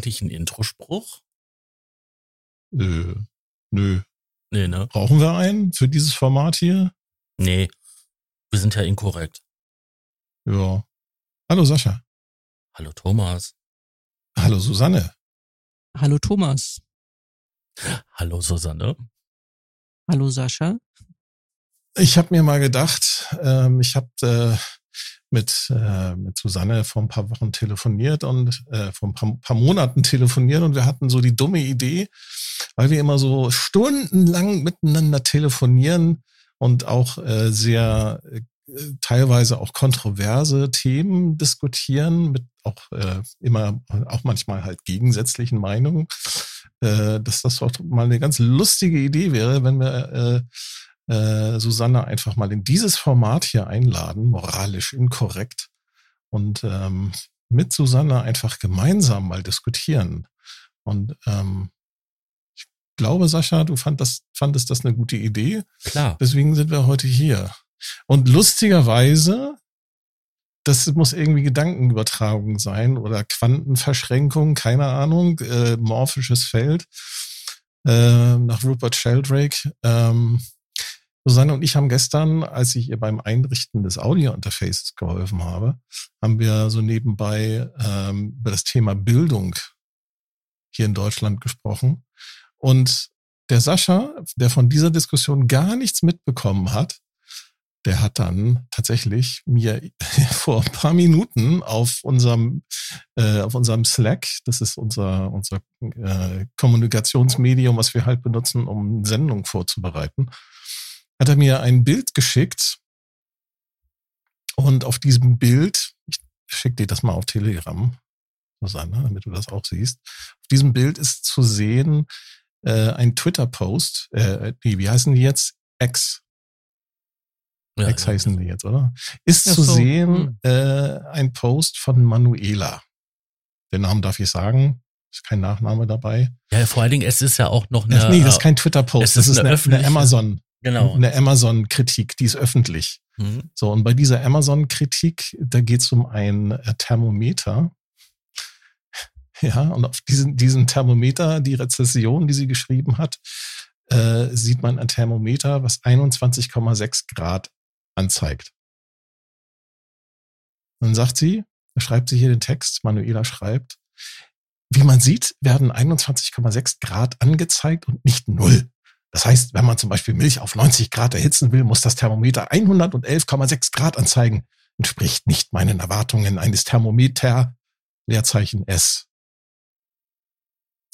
Eigentlich einen Introspruch? Nö. Nö. Nee, ne? Brauchen wir einen für dieses Format hier? Nee. Wir sind ja inkorrekt. Ja. Hallo Sascha. Hallo Thomas. Hallo Susanne. Hallo Thomas. Hallo Susanne. Hallo Sascha. Ich habe mir mal gedacht, ähm, ich habe äh, mit, äh, mit Susanne vor ein paar Wochen telefoniert und äh, vor ein paar, paar Monaten telefoniert und wir hatten so die dumme Idee, weil wir immer so stundenlang miteinander telefonieren und auch äh, sehr äh, teilweise auch kontroverse Themen diskutieren mit auch äh, immer auch manchmal halt gegensätzlichen Meinungen, äh, dass das doch mal eine ganz lustige Idee wäre, wenn wir äh, äh, Susanne einfach mal in dieses Format hier einladen, moralisch inkorrekt und ähm, mit Susanne einfach gemeinsam mal diskutieren. Und ähm, ich glaube, Sascha, du fand das, fandest das eine gute Idee. Klar. Deswegen sind wir heute hier. Und lustigerweise, das muss irgendwie Gedankenübertragung sein oder Quantenverschränkung, keine Ahnung, äh, morphisches Feld äh, nach Rupert Sheldrake. Ähm, Susanne und ich haben gestern, als ich ihr beim Einrichten des Audio-Interfaces geholfen habe, haben wir so nebenbei ähm, über das Thema Bildung hier in Deutschland gesprochen. Und der Sascha, der von dieser Diskussion gar nichts mitbekommen hat, der hat dann tatsächlich mir vor ein paar Minuten auf unserem äh, auf unserem Slack, das ist unser unser äh, Kommunikationsmedium, was wir halt benutzen, um Sendungen vorzubereiten, hat er mir ein Bild geschickt und auf diesem Bild, ich schicke dir das mal auf Telegram, Susanne, damit du das auch siehst. Auf diesem Bild ist zu sehen äh, ein Twitter-Post, äh, nee, wie heißen die jetzt? X ja, Ex heißen die jetzt, oder? Ist ja, zu so. sehen hm. äh, ein Post von Manuela. Den Namen darf ich sagen. Ist kein Nachname dabei. Ja, vor allen Dingen, es ist ja auch noch eine. Nee, das ist kein Twitter-Post. Das ist eine, eine, eine Amazon. Genau. Eine Amazon-Kritik, die ist öffentlich. Mhm. So, und bei dieser Amazon-Kritik, da geht es um ein äh, Thermometer. Ja, und auf diesen, diesen Thermometer, die Rezession, die sie geschrieben hat, äh, sieht man ein Thermometer, was 21,6 Grad anzeigt. Dann sagt sie, schreibt sie hier den Text, Manuela schreibt, wie man sieht, werden 21,6 Grad angezeigt und nicht null. Das heißt, wenn man zum Beispiel Milch auf 90 Grad erhitzen will, muss das Thermometer 111,6 Grad anzeigen. Entspricht nicht meinen Erwartungen eines Thermometer, Leerzeichen S.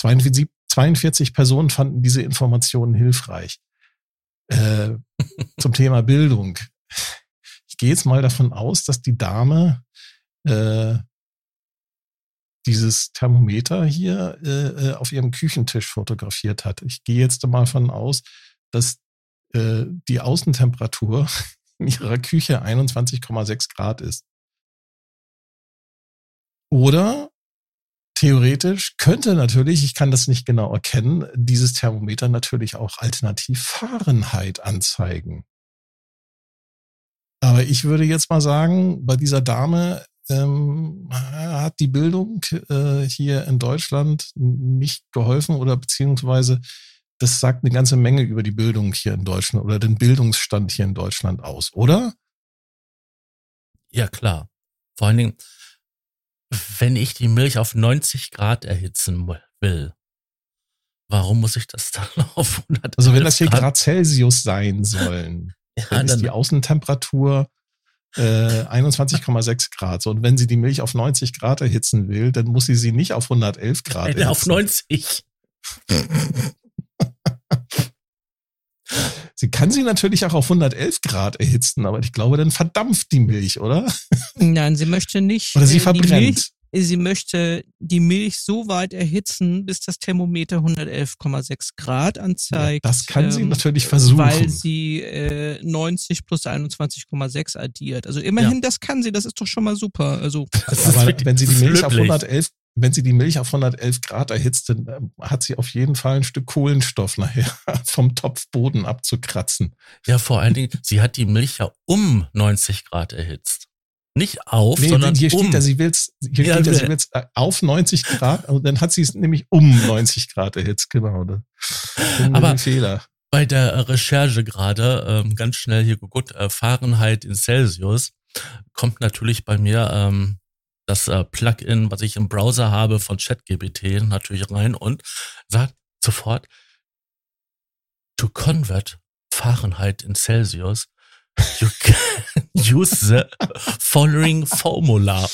42 Personen fanden diese Informationen hilfreich. Äh, zum Thema Bildung ich gehe jetzt mal davon aus, dass die Dame äh, dieses Thermometer hier äh, äh auf ihrem Küchentisch fotografiert hat. Ich gehe jetzt mal davon aus, dass äh, die Außentemperatur in ihrer Küche 21,6 Grad ist. Oder theoretisch könnte natürlich, ich kann das nicht genau erkennen, dieses Thermometer natürlich auch alternativ Fahrenheit anzeigen. Aber ich würde jetzt mal sagen, bei dieser Dame ähm, hat die Bildung äh, hier in Deutschland nicht geholfen oder beziehungsweise das sagt eine ganze Menge über die Bildung hier in Deutschland oder den Bildungsstand hier in Deutschland aus, oder? Ja, klar. Vor allen Dingen, wenn ich die Milch auf 90 Grad erhitzen will, warum muss ich das dann auf 100 Also wenn das hier Grad Celsius sein sollen. Ja, dann ist die Außentemperatur äh, 21,6 Grad. So, und wenn sie die Milch auf 90 Grad erhitzen will, dann muss sie sie nicht auf 111 Grad erhitzen. Auf 90. sie kann sie natürlich auch auf 111 Grad erhitzen, aber ich glaube, dann verdampft die Milch, oder? Nein, sie möchte nicht. Oder sie verbrennt. Milch, sie möchte die Milch so weit erhitzen, bis das Thermometer 111,6 Grad anzeigt. Ja, das kann sie ähm, natürlich versuchen. Weil sie äh, 90 plus 21,6 addiert. Also immerhin, ja. das kann sie, das ist doch schon mal super. Also, Aber wenn sie die Milch auf 111 wenn sie die Milch auf 111 Grad erhitzt, dann ähm, hat sie auf jeden Fall ein Stück Kohlenstoff nachher vom Topfboden abzukratzen. Ja, vor allen Dingen, sie hat die Milch ja um 90 Grad erhitzt. Nicht auf, Nee, sondern hier um. steht da, sie will's, hier Ja, steht da, sie will- will's äh, auf 90 Grad und dann hat sie es nämlich um 90 Grad erhitzt, genau. Da. Aber- Fehler. bei der Recherche gerade ähm, ganz schnell hier geguckt, äh, Fahrenheit in Celsius, kommt natürlich bei mir ähm, das äh, Plugin, was ich im Browser habe von ChatGPT natürlich rein und sagt sofort, to convert Fahrenheit in Celsius, you can use the following formula.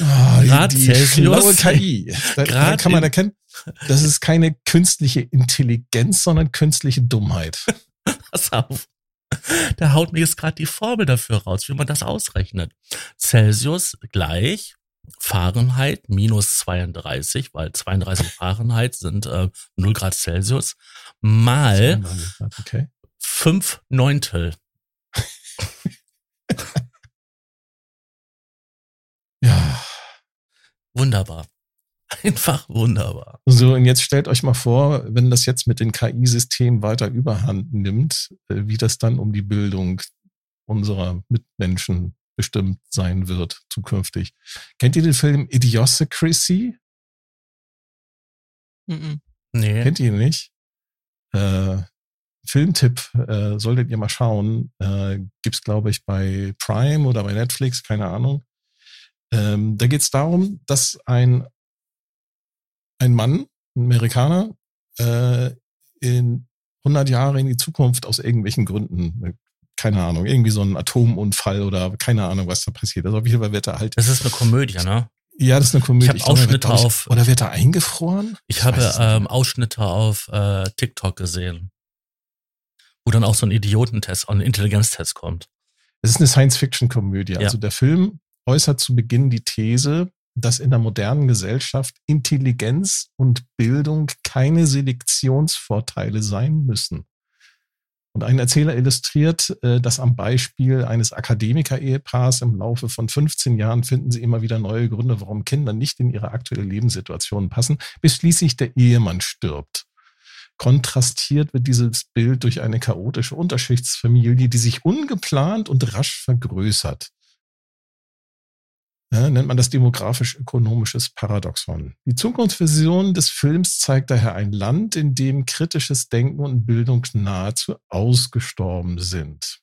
Ah, Grad die Celsius. schlaue KI. Da, da kann man erkennen, das ist keine künstliche Intelligenz, sondern künstliche Dummheit. Pass auf. Da haut mir jetzt gerade die Formel dafür raus, wie man das ausrechnet. Celsius gleich Fahrenheit minus 32, weil 32 Fahrenheit sind äh, 0 Grad Celsius, mal Okay. 5 Neuntel. Ja. Wunderbar. Einfach wunderbar. So, und jetzt stellt euch mal vor, wenn das jetzt mit den KI-Systemen weiter überhand nimmt, äh, wie das dann um die Bildung unserer Mitmenschen bestimmt sein wird zukünftig. Kennt ihr den Film Idiocracy? Mhm. Nee. Kennt ihr ihn nicht? Äh, Filmtipp äh, solltet ihr mal schauen. Äh, gibt's glaube ich bei Prime oder bei Netflix, keine Ahnung. Ähm, da geht's darum, dass ein ein Mann, ein Amerikaner, äh, in 100 Jahre in die Zukunft aus irgendwelchen Gründen, äh, keine Ahnung, irgendwie so ein Atomunfall oder keine Ahnung, was da passiert. Also auf jeden Fall wird er halt, Das ist eine Komödie, ne? ja, das ist eine Komödie. Ich hab glaube, wird, Ausschnitte ich, auf- Oder wird er eingefroren? Ich habe es nicht. ähm, Ausschnitte auf äh, TikTok gesehen, wo dann auch so ein Idiotentest, ein Intelligenztest kommt. Es ist eine Science-Fiction-Komödie. Ja. Also der Film äußert zu Beginn die These, dass in der modernen Gesellschaft Intelligenz und Bildung keine Selektionsvorteile sein müssen. Und ein Erzähler illustriert äh, das am Beispiel eines Akademiker-Ehepaars. Im Laufe von 15 Jahren finden sie immer wieder neue Gründe, warum Kinder nicht in ihre aktuelle Lebenssituation passen, bis schließlich der Ehemann stirbt. Kontrastiert wird dieses Bild durch eine chaotische Unterschichtsfamilie, die sich ungeplant und rasch vergrößert. Ja, nennt man das demografisch-ökonomisches Paradoxon. Die Zukunftsvision des Films zeigt daher ein Land, in dem kritisches Denken und Bildung nahezu ausgestorben sind.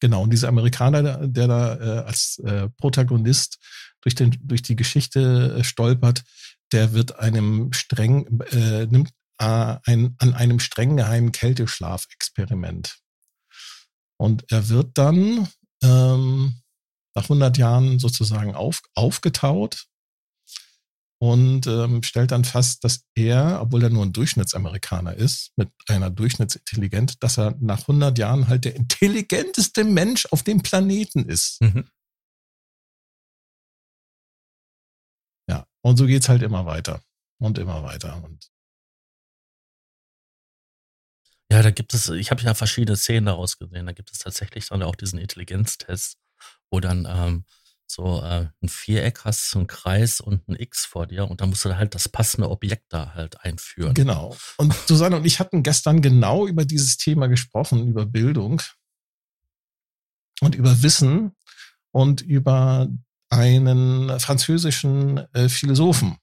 Genau, und dieser Amerikaner, der, da äh, als äh, Protagonist durch, den, durch die Geschichte äh, stolpert, der wird einem streng, äh, nimmt äh, ein, an einem streng geheimen Kälteschlafexperiment. Und er wird dann ähm, nach 100 Jahren sozusagen auf, aufgetaut und ähm, stellt dann fest, dass er, obwohl er nur ein Durchschnittsamerikaner ist, mit einer Durchschnittsintelligenz, dass er nach 100 Jahren halt der intelligenteste Mensch auf dem Planeten ist. Mhm. Ja, und so geht's halt immer weiter und immer weiter. Und Ja, da gibt es, ich habe ja verschiedene Szenen daraus gesehen. Da gibt es tatsächlich dann auch diesen Intelligenztest, wo dann ähm, so äh, ein Viereck hast, so ein Kreis und ein X vor dir und dann musst du halt das passende Objekt da halt einführen. Genau. Und Susanne und ich hatten gestern genau über dieses Thema gesprochen, über Bildung und über Wissen und über einen französischen äh, Philosophen.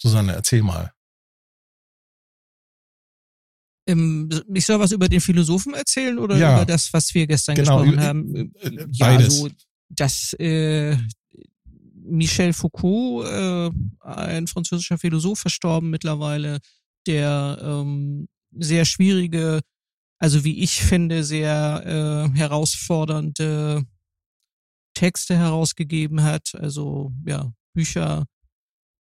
Susanne, erzähl mal. Ich soll was über den Philosophen erzählen oder Ja. über das, was wir gestern Genau, gesprochen über- haben? äh, ja, beides. so, dass äh, Michel Foucault, äh, ein französischer Philosoph, verstorben mittlerweile, der ähm, sehr schwierige, also wie ich finde, sehr äh, herausfordernde Texte herausgegeben hat. Also ja, Bücher,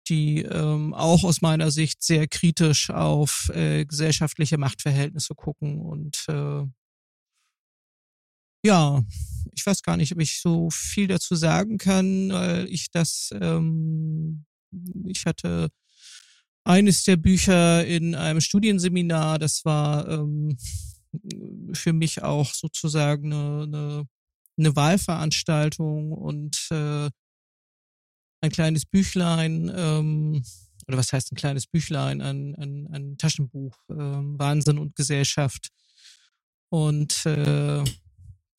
die ähm, auch aus meiner Sicht sehr kritisch auf äh, gesellschaftliche Machtverhältnisse gucken und äh, ja, ich weiß gar nicht, ob ich so viel dazu sagen kann, weil ich das, ähm, ich hatte eines der Bücher in einem Studienseminar, das war ähm, für mich auch sozusagen eine, eine, eine Wahlveranstaltung und äh, ein kleines Büchlein, ähm, oder was heißt ein kleines Büchlein, ein, ein, ein Taschenbuch, ähm, Wahnsinn und Gesellschaft. Und äh,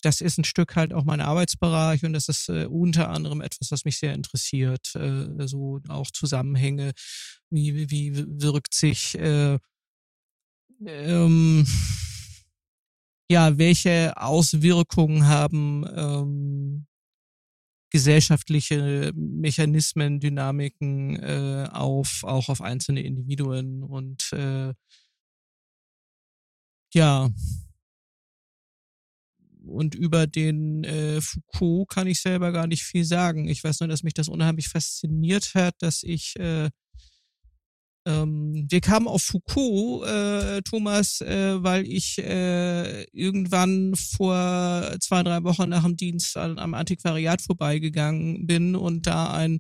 das ist ein Stück halt auch mein Arbeitsbereich und das ist äh, unter anderem etwas, was mich sehr interessiert. Äh, so auch Zusammenhänge, wie, wie wirkt sich äh, ähm, ja, welche Auswirkungen haben ähm, gesellschaftliche Mechanismen, Dynamiken äh, auf auch auf einzelne Individuen und äh, ja und über den äh, Foucault kann ich selber gar nicht viel sagen. Ich weiß nur, dass mich das unheimlich fasziniert hat, dass ich äh, ähm, wir kamen auf Foucault, äh, Thomas, äh, weil ich äh, irgendwann vor zwei, drei Wochen nach dem Dienst an, am Antiquariat vorbeigegangen bin und da ein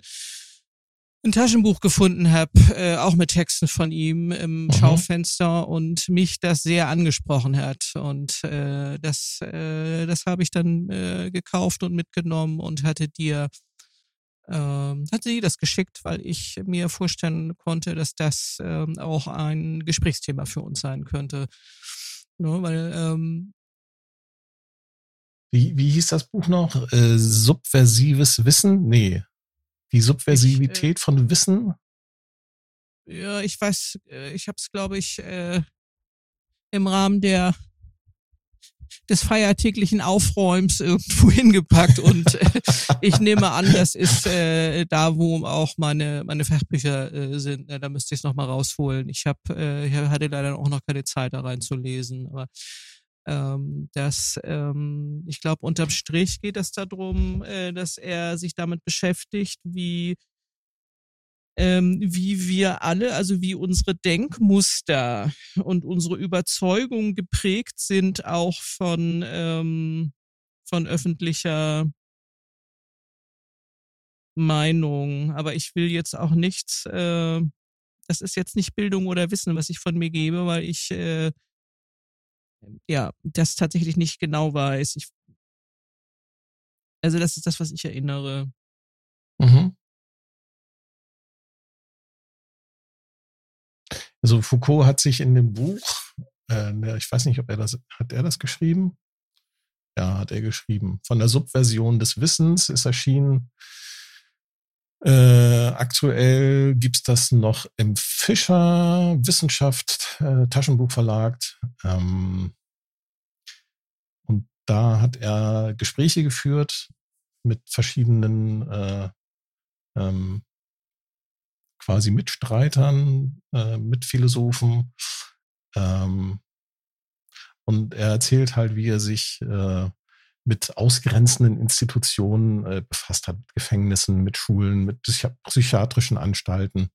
ein Taschenbuch gefunden habe, äh, auch mit Texten von ihm im mhm. Schaufenster und mich das sehr angesprochen hat. Und äh, das, äh, das habe ich dann äh, gekauft und mitgenommen und hatte dir ähm, hat sie das geschickt, weil ich mir vorstellen konnte, dass das ähm, auch ein Gesprächsthema für uns sein könnte. Ne, weil, ähm, wie, wie hieß das Buch noch? Äh, subversives Wissen? Nee. Die Subversivität ich, äh, von Wissen? Ja, ich weiß, äh, ich habe es, glaube ich, äh, im Rahmen der des feiertäglichen Aufräums irgendwo hingepackt und äh, ich nehme an, das ist äh, da, wo auch meine meine Fachbücher äh, sind. Ne? Da müsste ich es nochmal rausholen. Ich habe äh, ich hatte leider auch noch keine Zeit da reinzulesen, aber ähm, das, ähm, ich glaube, unterm Strich geht es darum, äh, dass er sich damit beschäftigt, wie ähm, wie wir alle, also wie unsere Denkmuster und unsere Überzeugungen geprägt sind, auch von, ähm, von öffentlicher Meinung. Aber ich will jetzt auch nichts, äh, das ist jetzt nicht Bildung oder Wissen, was ich von mir gebe, weil ich äh, ja das tatsächlich nicht genau weiß. Ich, also das ist das, was ich erinnere. Mhm. Also Foucault hat sich in dem Buch, äh, ich weiß nicht, ob er das, hat er das geschrieben? Ja, hat er geschrieben. Von der Subversion des Wissens ist erschienen. Äh, aktuell gibt's das noch im Fischer Wissenschaft äh, Taschenbuchverlag. Ähm, und da hat er Gespräche geführt mit verschiedenen äh, ähm, quasi Mitstreitern, äh, Mitphilosophen. Ähm, und er erzählt halt, wie er sich äh, mit ausgrenzenden Institutionen äh, befasst hat, mit Gefängnissen, mit Schulen, mit psychiatrischen Anstalten.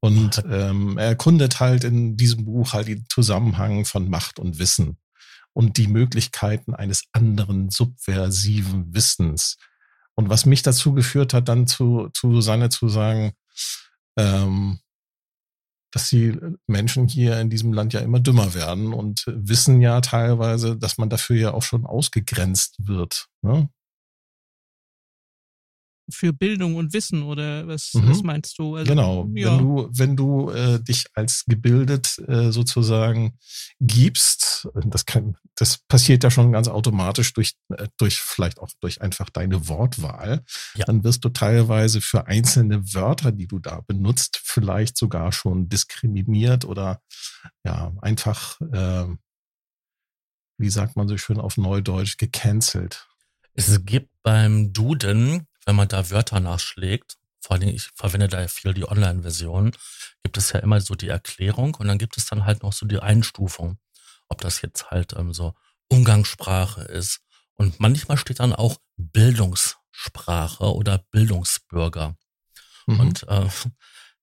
Und ähm, er erkundet halt in diesem Buch halt den Zusammenhang von Macht und Wissen und die Möglichkeiten eines anderen subversiven Wissens, und was mich dazu geführt hat, dann zu, zu Susanne zu sagen, ähm, dass die Menschen hier in diesem Land ja immer dümmer werden und wissen ja teilweise, dass man dafür ja auch schon ausgegrenzt wird. Ne? Für Bildung und Wissen oder was, mhm. was meinst du? Also, genau, ja. wenn du, wenn du äh, dich als gebildet äh, sozusagen gibst, das kann, das passiert ja schon ganz automatisch durch, äh, durch vielleicht auch durch einfach deine Wortwahl, ja. dann wirst du teilweise für einzelne Wörter, die du da benutzt, vielleicht sogar schon diskriminiert oder ja, einfach, äh, wie sagt man so schön auf Neudeutsch, gecancelt. Es gibt beim Duden wenn man da Wörter nachschlägt, vor allen Dingen, ich verwende da ja viel die Online-Version, gibt es ja immer so die Erklärung und dann gibt es dann halt noch so die Einstufung, ob das jetzt halt ähm, so Umgangssprache ist. Und manchmal steht dann auch Bildungssprache oder Bildungsbürger. Mhm. Und äh,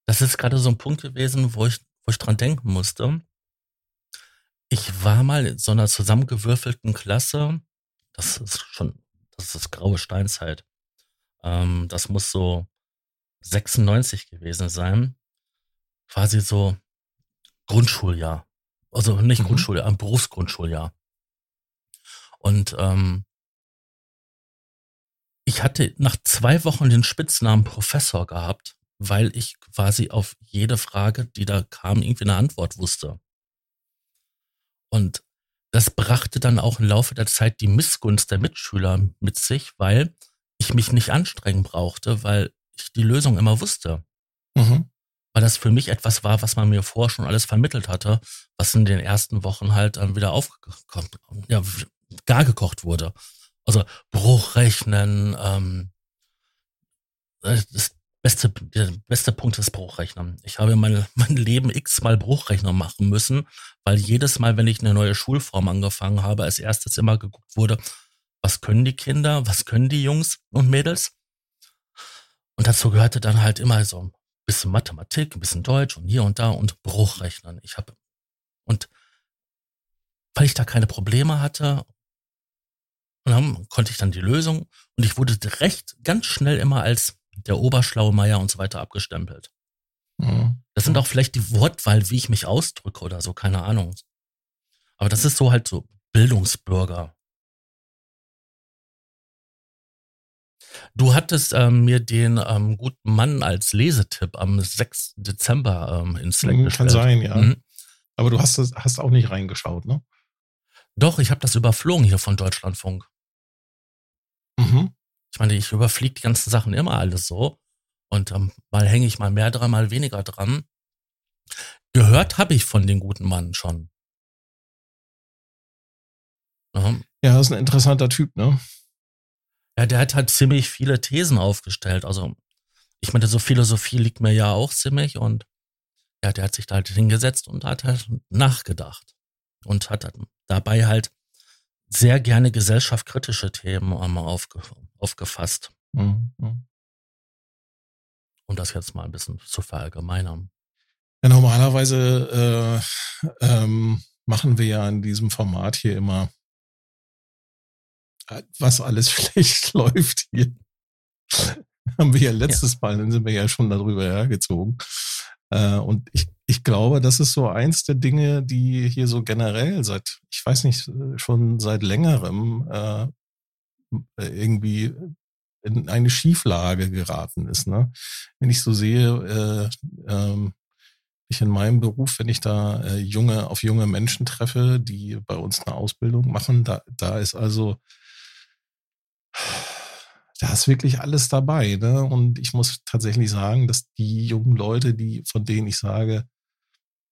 das ist gerade so ein Punkt gewesen, wo ich, wo ich dran denken musste. Ich war mal in so einer zusammengewürfelten Klasse, das ist schon, das ist graue Steinzeit. Ähm, das muss so 96 gewesen sein. Quasi so Grundschuljahr. Also nicht mhm. Grundschuljahr, ein Berufsgrundschuljahr. Und ähm, ich hatte nach zwei Wochen den Spitznamen Professor gehabt, weil ich quasi auf jede Frage, die da kam, irgendwie eine Antwort wusste. Und das brachte dann auch im Laufe der Zeit die Missgunst der Mitschüler mit sich, weil ich mich nicht anstrengen brauchte, weil ich die Lösung immer wusste. Mhm. Weil das für mich etwas war, was man mir vorher schon alles vermittelt hatte, was in den ersten Wochen halt dann wieder aufgekocht, ja, gar gekocht wurde. Also Bruchrechnen, ähm, das beste, der beste Punkt ist Bruchrechnen. Ich habe mein, mein Leben x-mal Bruchrechner machen müssen, weil jedes Mal, wenn ich eine neue Schulform angefangen habe, als erstes immer geguckt wurde, was können die Kinder, was können die Jungs und Mädels? Und dazu gehörte dann halt immer so ein bisschen Mathematik, ein bisschen Deutsch und hier und da und Bruchrechnen. Ich habe und weil ich da keine Probleme hatte, dann konnte ich dann die Lösung und ich wurde recht ganz schnell immer als der oberschlaue Meier und so weiter abgestempelt. Mhm. Das sind auch vielleicht die Wortwahl, wie ich mich ausdrücke oder so, keine Ahnung. Aber das ist so halt so Bildungsbürger. Du hattest ähm, mir den ähm, guten Mann als Lesetipp am 6. Dezember ähm, ins Slack mhm, gestellt. Kann sein, ja. Mhm. Aber du hast, hast auch nicht reingeschaut, ne? Doch, ich habe das überflogen hier von Deutschlandfunk. Mhm. Ich meine, ich überfliege die ganzen Sachen immer alles so. Und ähm, mal hänge ich mal mehr dran, mal weniger dran. Gehört habe ich von den guten Mann schon. Ja. ja, ist ein interessanter Typ, ne? Ja, der hat halt ziemlich viele Thesen aufgestellt. Also, ich meine, so Philosophie liegt mir ja auch ziemlich und ja, der hat sich da halt hingesetzt und hat halt nachgedacht und hat dabei halt sehr gerne gesellschaftskritische Themen aufge aufgefasst. Mhm. Um das jetzt mal ein bisschen zu verallgemeinern. Ja, normalerweise äh, ähm, machen wir ja in diesem Format hier immer, was alles schlecht läuft hier. Haben wir ja letztes ja. Mal, dann sind wir ja schon darüber hergezogen. Äh, und ich, ich glaube, das ist so eins der Dinge, die hier so generell seit, ich weiß nicht, schon seit längerem äh, irgendwie in eine Schieflage geraten ist. Ne? Wenn ich so sehe, äh, ähm, ich in meinem Beruf, wenn ich da äh, junge auf junge Menschen treffe, die bei uns eine Ausbildung machen, da, da ist also da ist wirklich alles dabei. Ne? Und ich muss tatsächlich sagen, dass die jungen Leute, die, von denen ich sage,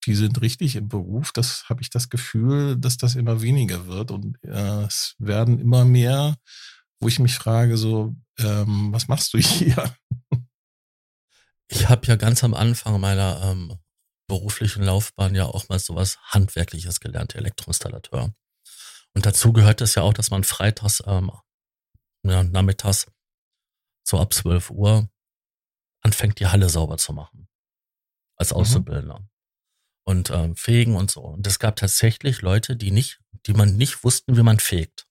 die sind richtig im Beruf, das habe ich das Gefühl, dass das immer weniger wird. Und äh, es werden immer mehr, wo ich mich frage, so, ähm, was machst du hier? Ich habe ja ganz am Anfang meiner ähm, beruflichen Laufbahn ja auch mal sowas Handwerkliches gelernt, Elektroinstallateur. Und dazu gehört es ja auch, dass man freitags, ähm, ja, nachmittags so ab 12 Uhr anfängt, die Halle sauber zu machen. Als mhm. Auszubildender. Mhm. Und ähm, fegen und so. Und es gab tatsächlich Leute, die nicht, die man nicht wussten, wie man fegt.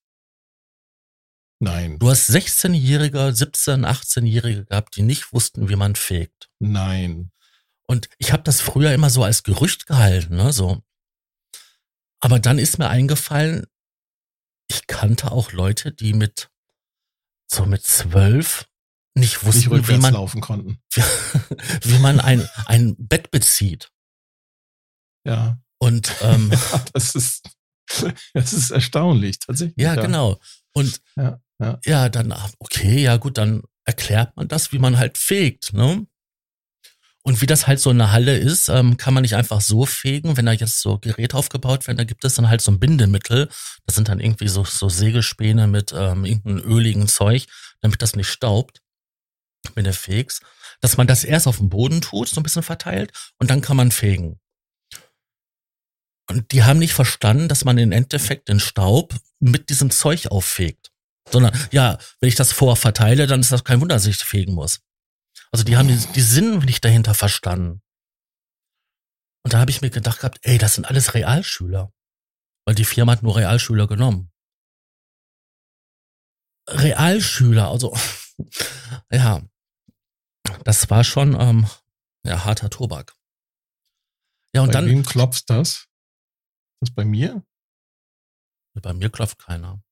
Nein. Du hast 16-Jährige, 17, 18-Jährige gehabt, die nicht wussten, wie man fegt. Nein. Und ich habe das früher immer so als Gerücht gehalten, ne, so. Aber dann ist mir eingefallen, ich kannte auch Leute, die mit so mit zwölf nicht wussten, nicht wie man laufen konnten. Wie, wie man ein, ein Bett bezieht. Ja. Und ähm, ja, das ist das ist erstaunlich tatsächlich. Ja, ja. genau. Und ja, ja. ja, dann okay, ja gut, dann erklärt man das, wie man halt fegt, ne? Und wie das halt so in der Halle ist, ähm, kann man nicht einfach so fegen, wenn da jetzt so Geräte aufgebaut werden, da gibt es dann halt so ein Bindemittel. Das sind dann irgendwie so, so Sägespäne mit ähm, irgendeinem öligen Zeug, damit das nicht staubt wenn du fegst, dass man das erst auf dem Boden tut, so ein bisschen verteilt, und dann kann man fegen. Und die haben nicht verstanden, dass man im Endeffekt den Staub mit diesem Zeug auffegt. Sondern, ja, wenn ich das vorher verteile, dann ist das kein Wunder, dass ich fegen muss. Also die haben die, die Sinn nicht dahinter verstanden. Und da habe ich mir gedacht gehabt, ey, das sind alles Realschüler. Weil die Firma hat nur Realschüler genommen. Realschüler, also ja, das war schon ähm, ja, harter Tobak. Ja, und bei dann. Wem klopft das? Ist das bei mir? Bei mir klopft keiner.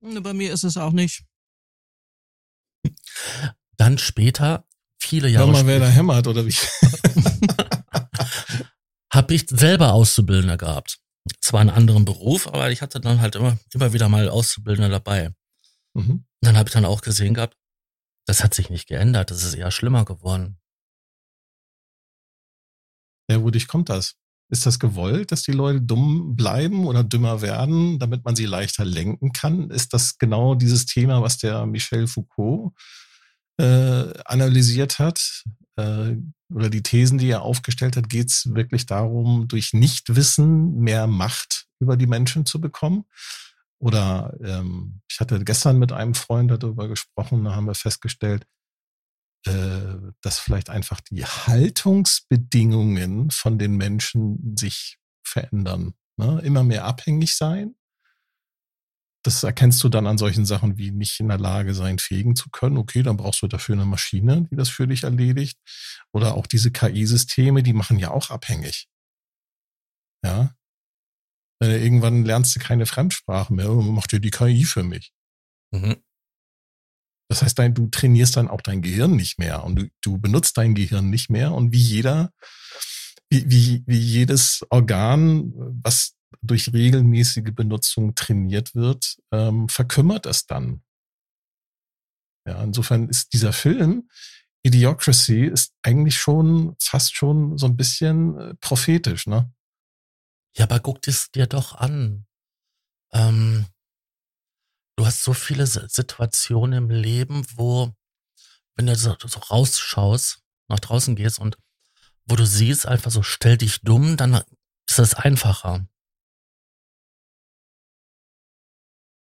Bei mir ist es auch nicht. Dann später, viele Jahre. Sag mal, wer da hämmert oder wie? habe ich selber Auszubildende gehabt. Zwar einen anderen Beruf, aber ich hatte dann halt immer, immer wieder mal Auszubildende dabei. Mhm. Dann habe ich dann auch gesehen gehabt, das hat sich nicht geändert, das ist eher schlimmer geworden. Ja, wodurch kommt das? Ist das gewollt, dass die Leute dumm bleiben oder dümmer werden, damit man sie leichter lenken kann? Ist das genau dieses Thema, was der Michel Foucault äh, analysiert hat? Äh, oder die Thesen, die er aufgestellt hat, geht es wirklich darum, durch Nichtwissen mehr Macht über die Menschen zu bekommen? Oder ähm, ich hatte gestern mit einem Freund darüber gesprochen, da haben wir festgestellt, dass vielleicht einfach die Haltungsbedingungen von den Menschen sich verändern. Ne? Immer mehr abhängig sein. Das erkennst du dann an solchen Sachen wie nicht in der Lage sein, fegen zu können. Okay, dann brauchst du dafür eine Maschine, die das für dich erledigt. Oder auch diese KI-Systeme, die machen ja auch abhängig. Ja. Äh, irgendwann lernst du keine Fremdsprache mehr, macht dir die KI für mich. Mhm. Das heißt, dein, du trainierst dann auch dein Gehirn nicht mehr und du, du benutzt dein Gehirn nicht mehr und wie jeder, wie, wie, wie jedes Organ, was durch regelmäßige Benutzung trainiert wird, ähm, verkümmert es dann. Ja, insofern ist dieser Film, Idiocracy, ist eigentlich schon fast schon so ein bisschen äh, prophetisch, ne? Ja, aber guck es dir doch an. Ähm, du hast so viele Situationen im Leben, wo, wenn du so, so rausschaust, nach draußen gehst und wo du siehst, einfach so, stell dich dumm, dann ist das einfacher.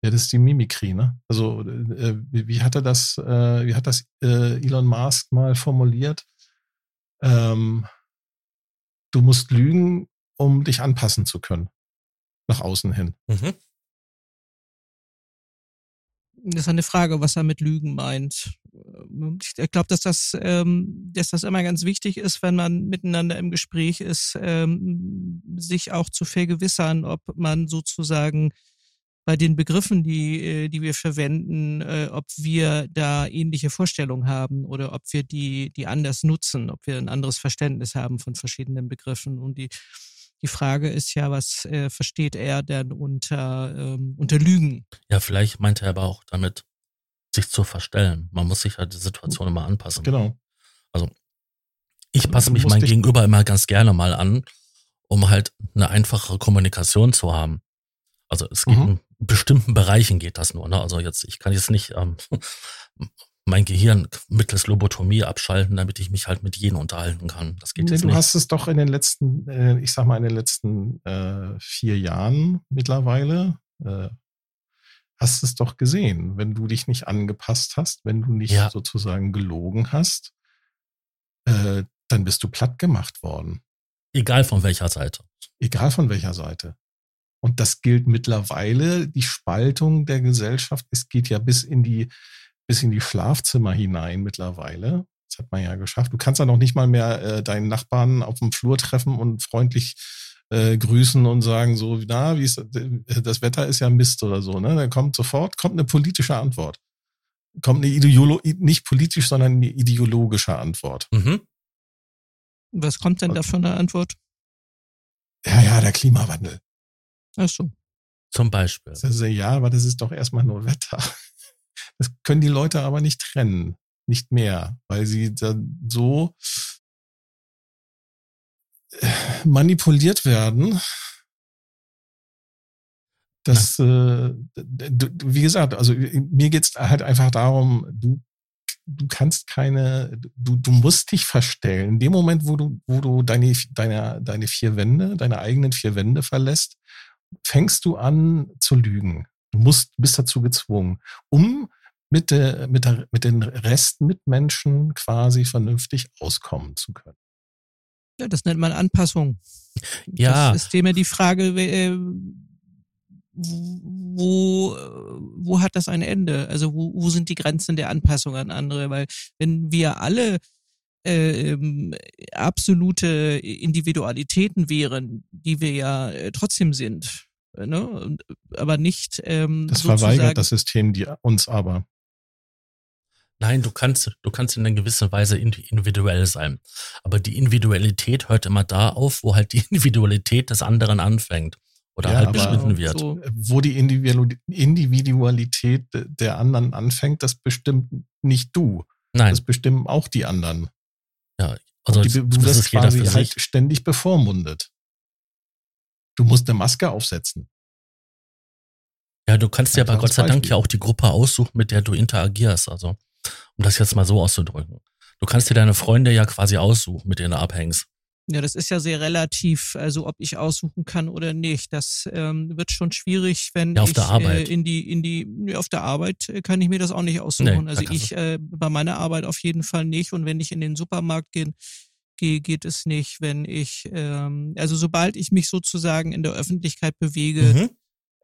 Ja, das ist die Mimikrie, ne? Also, äh, wie, wie, hat er das, äh, wie hat das äh, Elon Musk mal formuliert? Ähm, du musst lügen, um dich anpassen zu können. Nach außen hin. Mhm. Das ist eine Frage, was er mit Lügen meint. Ich glaube, dass das, ähm, dass das immer ganz wichtig ist, wenn man miteinander im Gespräch ist, ähm, sich auch zu vergewissern, ob man sozusagen bei den Begriffen, die, äh, die wir verwenden, äh, ob wir da ähnliche Vorstellungen haben oder ob wir die, die anders nutzen, ob wir ein anderes Verständnis haben von verschiedenen Begriffen. Und die, die Frage ist ja, was äh, versteht er denn unter, ähm, unter Lügen? Ja, vielleicht meint er aber auch damit, sich zu verstellen. Man muss sich halt die Situation immer anpassen. Genau. Also ich passe mich mein Gegenüber immer ganz gerne mal an, um halt eine einfachere Kommunikation zu haben. Also es geht mhm. in bestimmten Bereichen geht das nur. Ne? Also jetzt, ich kann jetzt nicht ähm, mein Gehirn mittels Lobotomie abschalten, damit ich mich halt mit jenen unterhalten kann. Das geht nee, jetzt du nicht. hast es doch in den letzten, äh, ich sag mal, in den letzten äh, vier Jahren mittlerweile, äh, hast es doch gesehen. Wenn du dich nicht angepasst hast, wenn du nicht ja. sozusagen gelogen hast, äh, dann bist du platt gemacht worden. Egal von welcher Seite. Egal von welcher Seite. Und das gilt mittlerweile, die Spaltung der Gesellschaft, es geht ja bis in die bis in die Schlafzimmer hinein mittlerweile. Das hat man ja geschafft. Du kannst ja noch nicht mal mehr äh, deinen Nachbarn auf dem Flur treffen und freundlich äh, grüßen und sagen so, na, wie ist äh, das Wetter ist ja Mist oder so. Ne? Dann kommt sofort kommt eine politische Antwort. Kommt eine Ideolo nicht politisch, sondern eine ideologische Antwort. Mhm. Was kommt denn da für eine Antwort? Ja, ja, der Klimawandel. Ach so. Zum Beispiel. ja, aber das ist doch erstmal nur Wetter. Das können die Leute aber nicht trennen. Nicht mehr, weil sie dann so äh, manipuliert werden, dass, äh, wie gesagt, also mir geht's halt einfach darum, du, du kannst keine, du, du musst dich verstellen. In dem Moment, wo du, wo du deine, deine, deine vier Wände, deine eigenen vier Wände verlässt, fängst du an zu lügen. Du musst, bist dazu gezwungen, um mit, der, mit, der, mit den Restmitmenschen quasi vernünftig auskommen zu können. Ja, das nennt man Anpassung. Ja. Das ist immer die Frage, äh, wo, wo hat das ein Ende? Also wo, wo sind die Grenzen der Anpassung an andere? Weil wenn wir alle äh, ähm, absolute Individualitäten wären, die wir ja äh, trotzdem sind, ne? aber nicht. Ähm, das verweigert das System die, uns aber. Nein, du kannst, du kannst in einer gewissen Weise individuell sein. Aber die Individualität hört immer da auf, wo halt die Individualität des anderen anfängt oder ja, halt beschnitten wird. So. Wo die Individualität der anderen anfängt, das bestimmt nicht du. Nein. Das bestimmen auch die anderen. Ja, also die, du wirst quasi halt ständig bevormundet. Du musst eine Maske aufsetzen. Ja, du kannst ja aber Gott sei Dank ja auch die Gruppe aussuchen, mit der du interagierst. Also, um das jetzt mal so auszudrücken. Du kannst dir deine Freunde ja quasi aussuchen, mit denen du abhängst. Ja, das ist ja sehr relativ, also ob ich aussuchen kann oder nicht. Das ähm, wird schon schwierig, wenn ja, auf ich der Arbeit. Äh, in die, in die, auf der Arbeit äh, kann ich mir das auch nicht aussuchen. Nee, also ich äh, bei meiner Arbeit auf jeden Fall nicht. Und wenn ich in den Supermarkt gehe, gehe, geht es nicht. Wenn ich, ähm, also sobald ich mich sozusagen in der Öffentlichkeit bewege, mhm.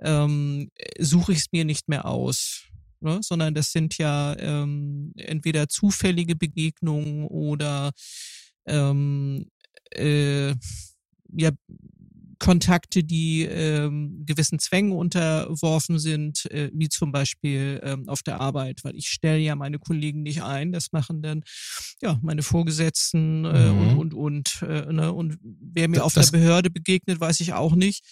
ähm, suche ich es mir nicht mehr aus. Ne? Sondern das sind ja ähm, entweder zufällige Begegnungen oder ähm, äh, ja, Kontakte, die ähm, gewissen Zwängen unterworfen sind, äh, wie zum Beispiel ähm, auf der Arbeit, weil ich stelle ja meine Kollegen nicht ein, das machen dann ja meine Vorgesetzten äh, mhm. und und und äh, ne? und wer mir das, auf der Behörde begegnet, weiß ich auch nicht.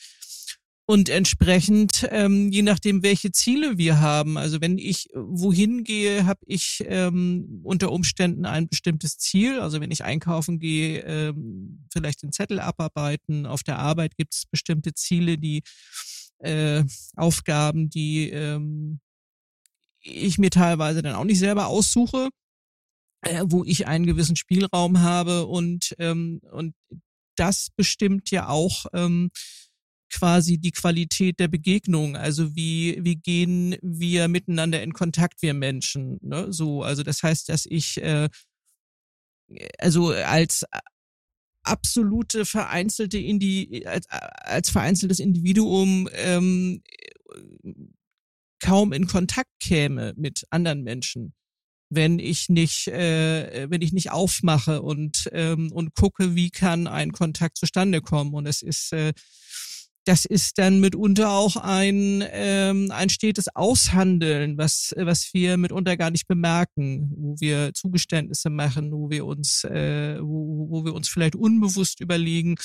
Und entsprechend, ähm, je nachdem, welche Ziele wir haben, also wenn ich wohin gehe, habe ich ähm, unter Umständen ein bestimmtes Ziel. Also wenn ich einkaufen gehe, ähm, vielleicht den Zettel abarbeiten. Auf der Arbeit gibt es bestimmte Ziele, die äh, Aufgaben, die ähm, ich mir teilweise dann auch nicht selber aussuche, äh, wo ich einen gewissen Spielraum habe und ähm, und das bestimmt ja auch ähm, quasi die Qualität der Begegnung. Also wie, wie gehen wir miteinander in Kontakt, wir Menschen. Ne? So, also das heißt, dass ich äh, also als absolute vereinzelte Indi als, als vereinzeltes Individuum ähm, kaum in Kontakt käme mit anderen Menschen wenn ich nicht äh, wenn ich nicht aufmache und ähm, und gucke wie kann ein Kontakt zustande kommen und es ist äh, das ist dann mitunter auch ein, ähm, ein stetes Aushandeln, was, was wir mitunter gar nicht bemerken, wo wir Zugeständnisse machen, wo wir uns, äh, wo, wo wir uns vielleicht unbewusst überlegen,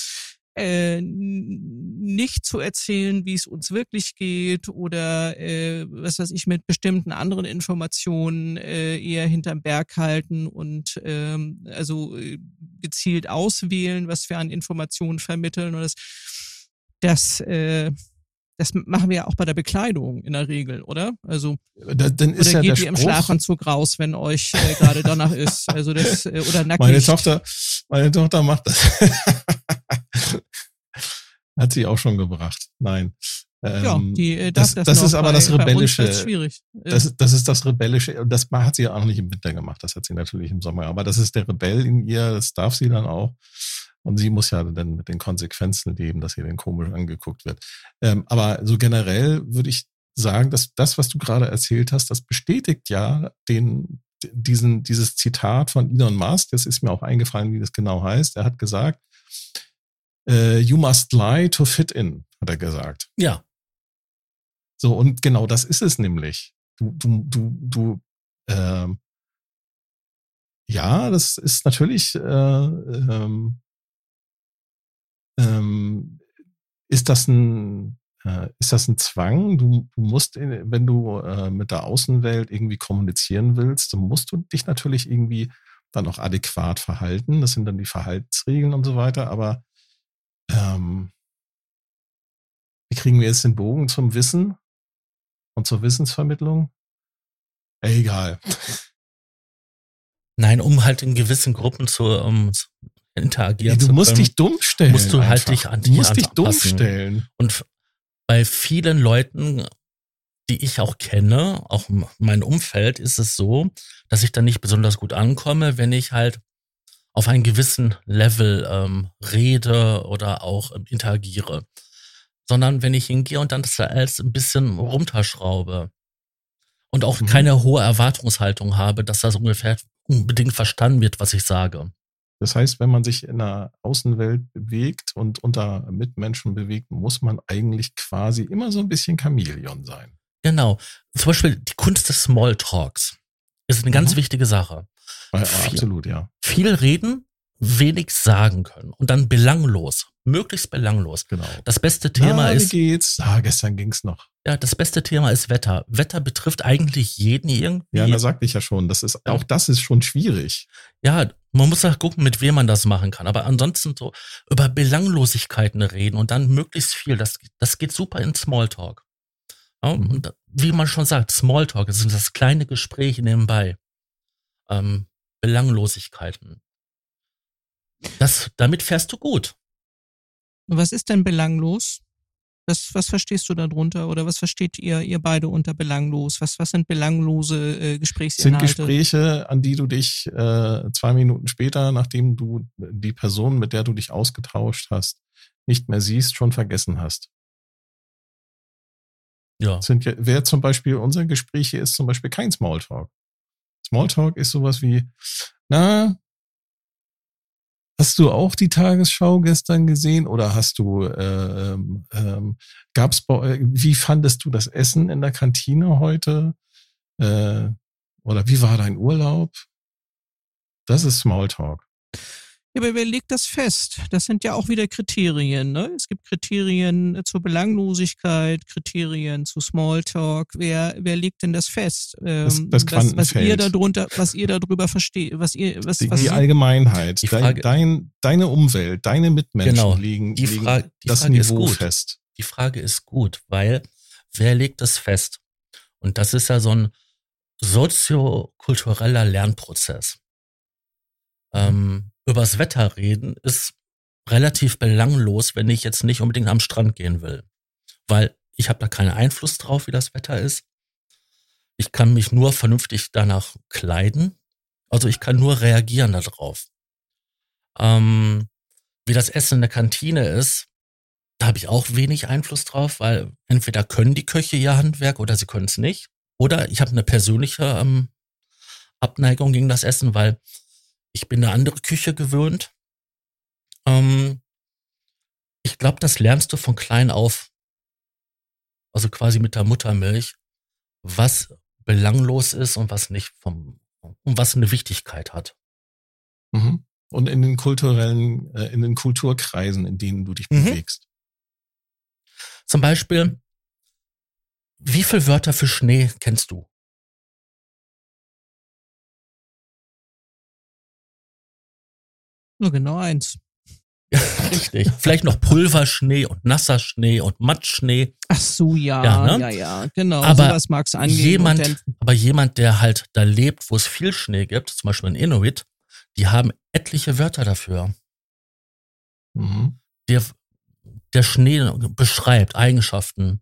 äh, nicht zu erzählen, wie es uns wirklich geht oder äh, was weiß ich mit bestimmten anderen Informationen äh, eher hinterm Berg halten und ähm, also äh, gezielt auswählen, was wir an Informationen vermitteln. Und das das, äh, das machen wir ja auch bei der Bekleidung in der Regel, oder? Also da, dann ist oder ja geht ihr im Schlafanzug raus, wenn euch äh, gerade danach ist? Also das äh, oder nackt. Meine Tochter, meine Tochter macht das. Hat sie auch schon gebracht. Nein. Ähm, ja, die, äh, das, das, das ist aber bei, das rebellische. Das, schwierig. Das, das ist das rebellische. Und das hat sie auch nicht im Winter gemacht. Das hat sie natürlich im Sommer. Aber das ist der Rebell in ihr. Das darf sie dann auch. Und sie muss ja dann mit den Konsequenzen leben, dass ihr dann komisch angeguckt wird. Ähm, aber so generell würde ich sagen, dass das, was du gerade erzählt hast, das bestätigt ja den, diesen, dieses Zitat von Elon Musk. Das ist mir auch eingefallen, wie das genau heißt. Er hat gesagt, äh, you must lie to fit in, hat er gesagt. Ja. So, und genau das ist es nämlich. Du, du, du, du, äh, ja, das ist natürlich äh, ähm, ähm, ist das ein äh, ist das ein Zwang? Du, du musst, in, wenn du äh, mit der Außenwelt irgendwie kommunizieren willst, dann musst du dich natürlich irgendwie dann auch adäquat verhalten. Das sind dann die Verhaltensregeln und so weiter. Aber ähm, wie kriegen wir jetzt den Bogen zum Wissen und zur Wissensvermittlung? Egal. Nein, um halt in gewissen Gruppen zu, um, interagieren nee, Du musst dich dumm stellen. Musst du halt dich an dich, du musst dich dumm stellen. Und bei vielen Leuten, die ich auch kenne, auch mein Umfeld, ist es so, dass ich dann nicht besonders gut ankomme, wenn ich halt auf einen gewissen Level ähm, rede oder auch ähm, interagiere. Sondern wenn ich hingehe und dann das als ein bisschen runterschraube und auch mhm. keine hohe Erwartungshaltung habe, dass das ungefähr unbedingt verstanden wird, was ich sage. Das heißt, wenn man sich in der Außenwelt bewegt und unter Mitmenschen bewegt, muss man eigentlich quasi immer so ein bisschen Chamäleon sein. Genau. Zum Beispiel die Kunst des Smalltalks. ist eine ganz mhm. wichtige Sache. Ja, viel, absolut, ja. Viel reden, wenig sagen können und dann belanglos, möglichst belanglos. Genau. Das beste Thema Na, ist. Wie geht's? Ah, gestern ging's noch. Ja, das beste Thema ist Wetter. Wetter betrifft eigentlich jeden irgendwie. Ja, da sagte ich ja schon. Das ist, auch das ist schon schwierig. Ja, man muss auch gucken, mit wem man das machen kann. Aber ansonsten so über Belanglosigkeiten reden und dann möglichst viel. Das, das geht super in Smalltalk. Ja, mhm. Und wie man schon sagt, Smalltalk, das sind das kleine Gespräche nebenbei. Ähm, Belanglosigkeiten. Das, damit fährst du gut. Was ist denn belanglos? Was, was verstehst du darunter oder was versteht ihr, ihr beide unter belanglos? Was, was sind belanglose äh, Gesprächsinhalte? Sind Gespräche, an die du dich äh, zwei Minuten später, nachdem du die Person, mit der du dich ausgetauscht hast, nicht mehr siehst, schon vergessen hast. Ja. Sind, wer zum Beispiel unser Gespräch hier ist zum Beispiel kein Smalltalk. Smalltalk ist sowas wie, na, Hast du auch die Tagesschau gestern gesehen oder hast du, äh, ähm, gab's bei, wie fandest du das Essen in der Kantine heute? Äh, oder wie war dein Urlaub? Das ist Smalltalk. Ja, aber wer legt das fest? Das sind ja auch wieder Kriterien. Ne? Es gibt Kriterien zur Belanglosigkeit, Kriterien zu Smalltalk. Wer, wer legt denn das fest? Ähm, das, das was, was ihr darunter, was ihr darüber versteht, was ihr, was, die, was die Allgemeinheit, die Frage, dein, deine Umwelt, deine Mitmenschen genau, liegen, die Frage, liegen die das Frage Niveau fest. Die Frage ist gut, weil wer legt das fest? Und das ist ja so ein soziokultureller Lernprozess. Ähm, übers Wetter reden ist relativ belanglos, wenn ich jetzt nicht unbedingt am Strand gehen will. Weil ich habe da keinen Einfluss drauf, wie das Wetter ist. Ich kann mich nur vernünftig danach kleiden. Also ich kann nur reagieren darauf. Ähm, wie das Essen in der Kantine ist, da habe ich auch wenig Einfluss drauf, weil entweder können die Köche ihr Handwerk oder sie können es nicht. Oder ich habe eine persönliche ähm, Abneigung gegen das Essen, weil ich bin eine andere Küche gewöhnt. Ähm, ich glaube, das lernst du von klein auf. Also quasi mit der Muttermilch, was belanglos ist und was nicht vom, und was eine Wichtigkeit hat. Mhm. Und in den kulturellen, äh, in den Kulturkreisen, in denen du dich mhm. bewegst. Zum Beispiel, wie viele Wörter für Schnee kennst du? Nur genau eins. Richtig. Vielleicht noch Pulverschnee und nasser Schnee und Matschschnee. Ach so, ja, ja, ne? ja, ja, genau. Aber sowas mag's angehen. Jemand, aber jemand, der halt da lebt, wo es viel Schnee gibt, zum Beispiel in Inuit, die haben etliche Wörter dafür. Mhm. Der, der Schnee beschreibt Eigenschaften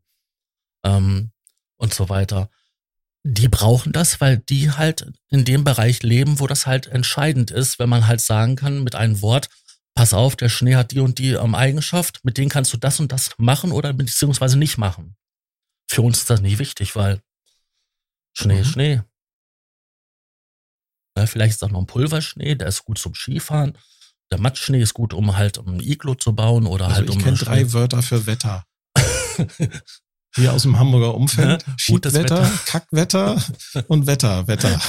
ähm, und so weiter die brauchen das, weil die halt in dem Bereich leben, wo das halt entscheidend ist, wenn man halt sagen kann mit einem Wort, pass auf, der Schnee hat die und die ähm, Eigenschaft, mit denen kannst du das und das machen oder beziehungsweise nicht machen. Für uns ist das nicht wichtig, weil Schnee ist mhm. Schnee. Ja, vielleicht ist auch noch ein Pulverschnee, der ist gut zum Skifahren. Der Matschschnee ist gut, um halt ein Iglo zu bauen oder also halt um. Ich kenne drei Wörter für Wetter. Hier aus dem Hamburger Umfeld. Ja, Schiedwetter, Wetter. Kackwetter und Wetter, Wetter.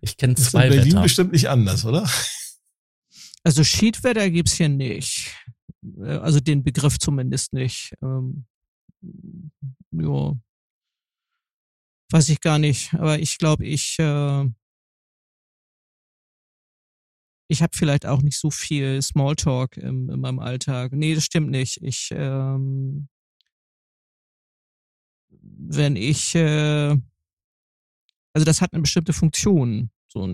Ich kenne zwei ist in Berlin Wetter. bestimmt nicht anders, oder? Also Schiedwetter gibt's hier nicht. Also den Begriff zumindest nicht. Ähm, ja. Weiß ich gar nicht. Aber ich glaube, ich äh, ich habe vielleicht auch nicht so viel Smalltalk im, in meinem Alltag. Nee, das stimmt nicht. Ich, ähm, wenn ich, äh, also das hat eine bestimmte Funktion, so,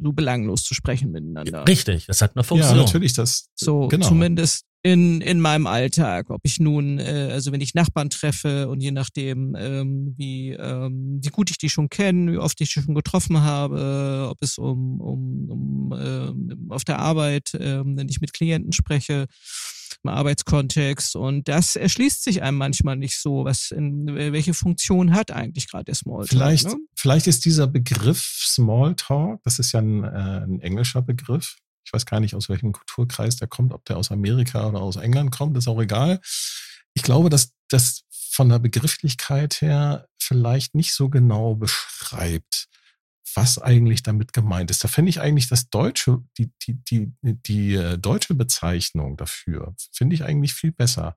so belanglos zu sprechen miteinander. Richtig, das hat eine Funktion. Ja, natürlich, das, so genau. zumindest in, in meinem Alltag, ob ich nun, äh, also wenn ich Nachbarn treffe und je nachdem, ähm, wie, ähm, wie gut ich die schon kenne, wie oft ich die schon getroffen habe, ob es um, um, um äh, auf der Arbeit, äh, wenn ich mit Klienten spreche, im Arbeitskontext und das erschließt sich einem manchmal nicht so, was in, welche Funktion hat eigentlich gerade der Smalltalk. Vielleicht, ne? vielleicht ist dieser Begriff Smalltalk, das ist ja ein, äh, ein englischer Begriff, ich weiß gar nicht, aus welchem Kulturkreis der kommt, ob der aus Amerika oder aus England kommt, ist auch egal. Ich glaube, dass das von der Begrifflichkeit her vielleicht nicht so genau beschreibt, was eigentlich damit gemeint ist. Da finde ich eigentlich das deutsche, die, die, die, die äh, deutsche Bezeichnung dafür, finde ich eigentlich viel besser.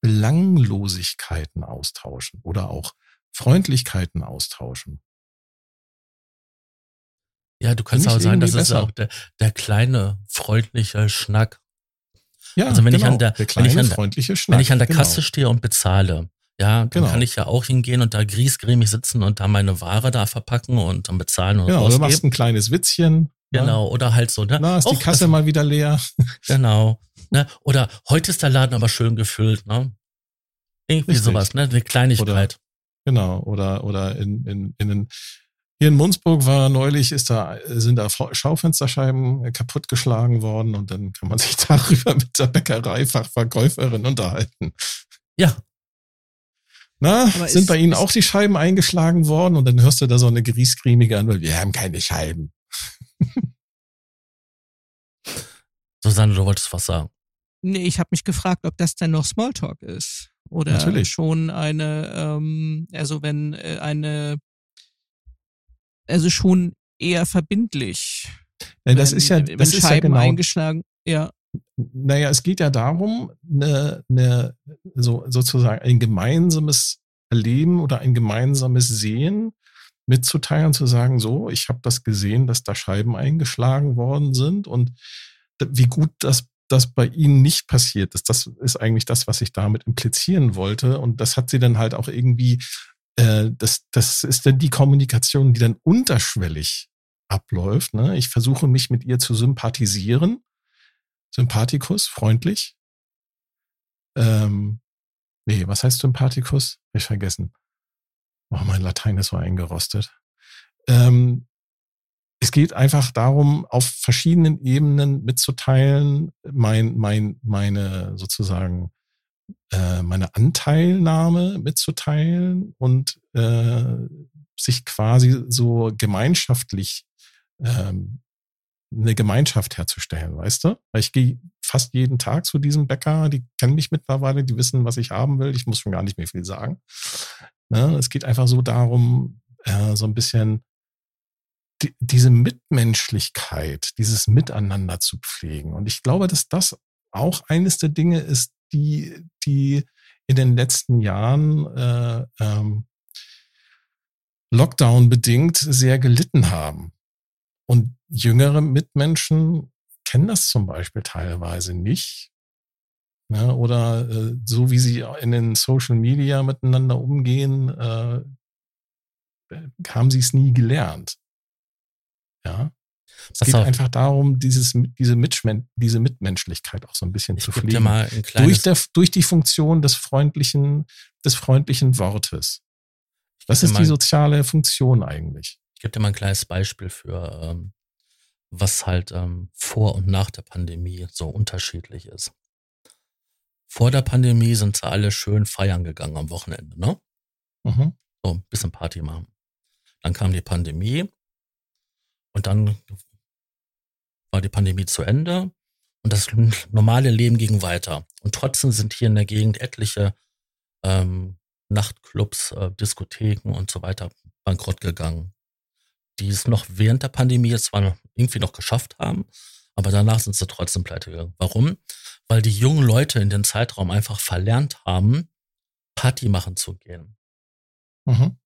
Belanglosigkeiten austauschen oder auch Freundlichkeiten austauschen. Ja, du kannst auch sagen, das ist auch der, der kleine, freundliche Schnack. Ja, also wenn genau, ich an der, der kleine, wenn ich an freundliche Schnack, wenn ich an der Kasse genau. stehe und bezahle, ja, dann genau. kann ich ja auch hingehen und da griesgrämig sitzen und da meine Ware da verpacken und dann bezahlen und Genau, du machst ein kleines Witzchen. Ne? Genau, ne? oder halt so, ne? Na, ist die Kasse das, mal wieder leer. Genau. Ne? Oder heute ist der Laden aber schön gefüllt, ne? Irgendwie Richtig. sowas, ne? Eine Kleinigkeit. Oder, genau, oder, oder in, in, in den hier in Munzburg war neulich, ist da, sind da Schaufensterscheiben kaputtgeschlagen worden und dann kann man sich darüber mit der Bäckereifachverkäuferin unterhalten. Ja. Na, Aber sind bei Ihnen auch die Scheiben eingeschlagen worden und dann hörst du da so eine griesgriemige an, weil wir haben keine Scheiben. Susanne, du wolltest was sagen. Nee, ich habe mich gefragt, ob das denn noch Smalltalk ist. Oder Natürlich. schon eine, ähm, also wenn äh, eine also schon eher verbindlich. Ja, das wenn, ist ja, das ist ja genau, eingeschlagen, ja. Naja, es geht ja darum, eine, eine, so, sozusagen ein gemeinsames Erleben oder ein gemeinsames Sehen mitzuteilen, zu sagen, so, ich habe das gesehen, dass da Scheiben eingeschlagen worden sind und wie gut das das bei ihnen nicht passiert ist. Das ist eigentlich das, was ich damit implizieren wollte. Und das hat sie dann halt auch irgendwie äh, das, das ist dann die Kommunikation, die dann unterschwellig abläuft. Ne? Ich versuche mich mit ihr zu sympathisieren. Sympathikus, freundlich. Ähm, nee, was heißt Sympathikus? Ich vergessen. Oh, mein Latein ist so eingerostet. Ähm, es geht einfach darum, auf verschiedenen Ebenen mitzuteilen, mein, mein, meine sozusagen äh, meine Anteilnahme mitzuteilen und äh, sich quasi so gemeinschaftlich ähm, eine Gemeinschaft herzustellen, weißt du? Weil ich gehe fast jeden Tag zu diesem Bäcker, die kennen mich mittlerweile, die wissen, was ich haben will. Ich muss schon gar nicht mehr viel sagen. Ne? Es geht einfach so darum, äh, so ein bisschen die, diese Mitmenschlichkeit, dieses Miteinander zu pflegen. Und ich glaube, dass das auch eines der Dinge ist, die, die in den letzten Jahren äh, ähm, Lockdown bedingt sehr gelitten haben. Und jüngere Mitmenschen kennen das zum Beispiel teilweise nicht. Ne? Oder äh, so wie sie in den Social Media miteinander umgehen, äh, haben sie es nie gelernt. Ja. Es geht auf. einfach darum, dieses, diese, Mitschmen diese Mitmenschlichkeit auch so ein bisschen ich zu pflegen. Mal ein durch, der, durch die Funktion des freundlichen, des freundlichen Wortes. Was ist mal, die soziale Funktion eigentlich? Ich gebe dir mal ein kleines Beispiel für, ähm, was halt ähm, vor und nach der Pandemie so unterschiedlich ist. Vor der Pandemie sind sie alle schön feiern gegangen am Wochenende, ne? Mhm. So, ein bisschen Party machen. Dann kam die Pandemie und dann war die Pandemie zu Ende und das normale Leben ging weiter. Und trotzdem sind hier in der Gegend etliche ähm, Nachtclubs, äh, Diskotheken und so weiter bankrott gegangen, die es noch während der Pandemie zwar irgendwie noch geschafft haben, aber danach sind sie trotzdem pleite gegangen. Warum? Weil die jungen Leute in den Zeitraum einfach verlernt haben, Party machen zu gehen. Mhm.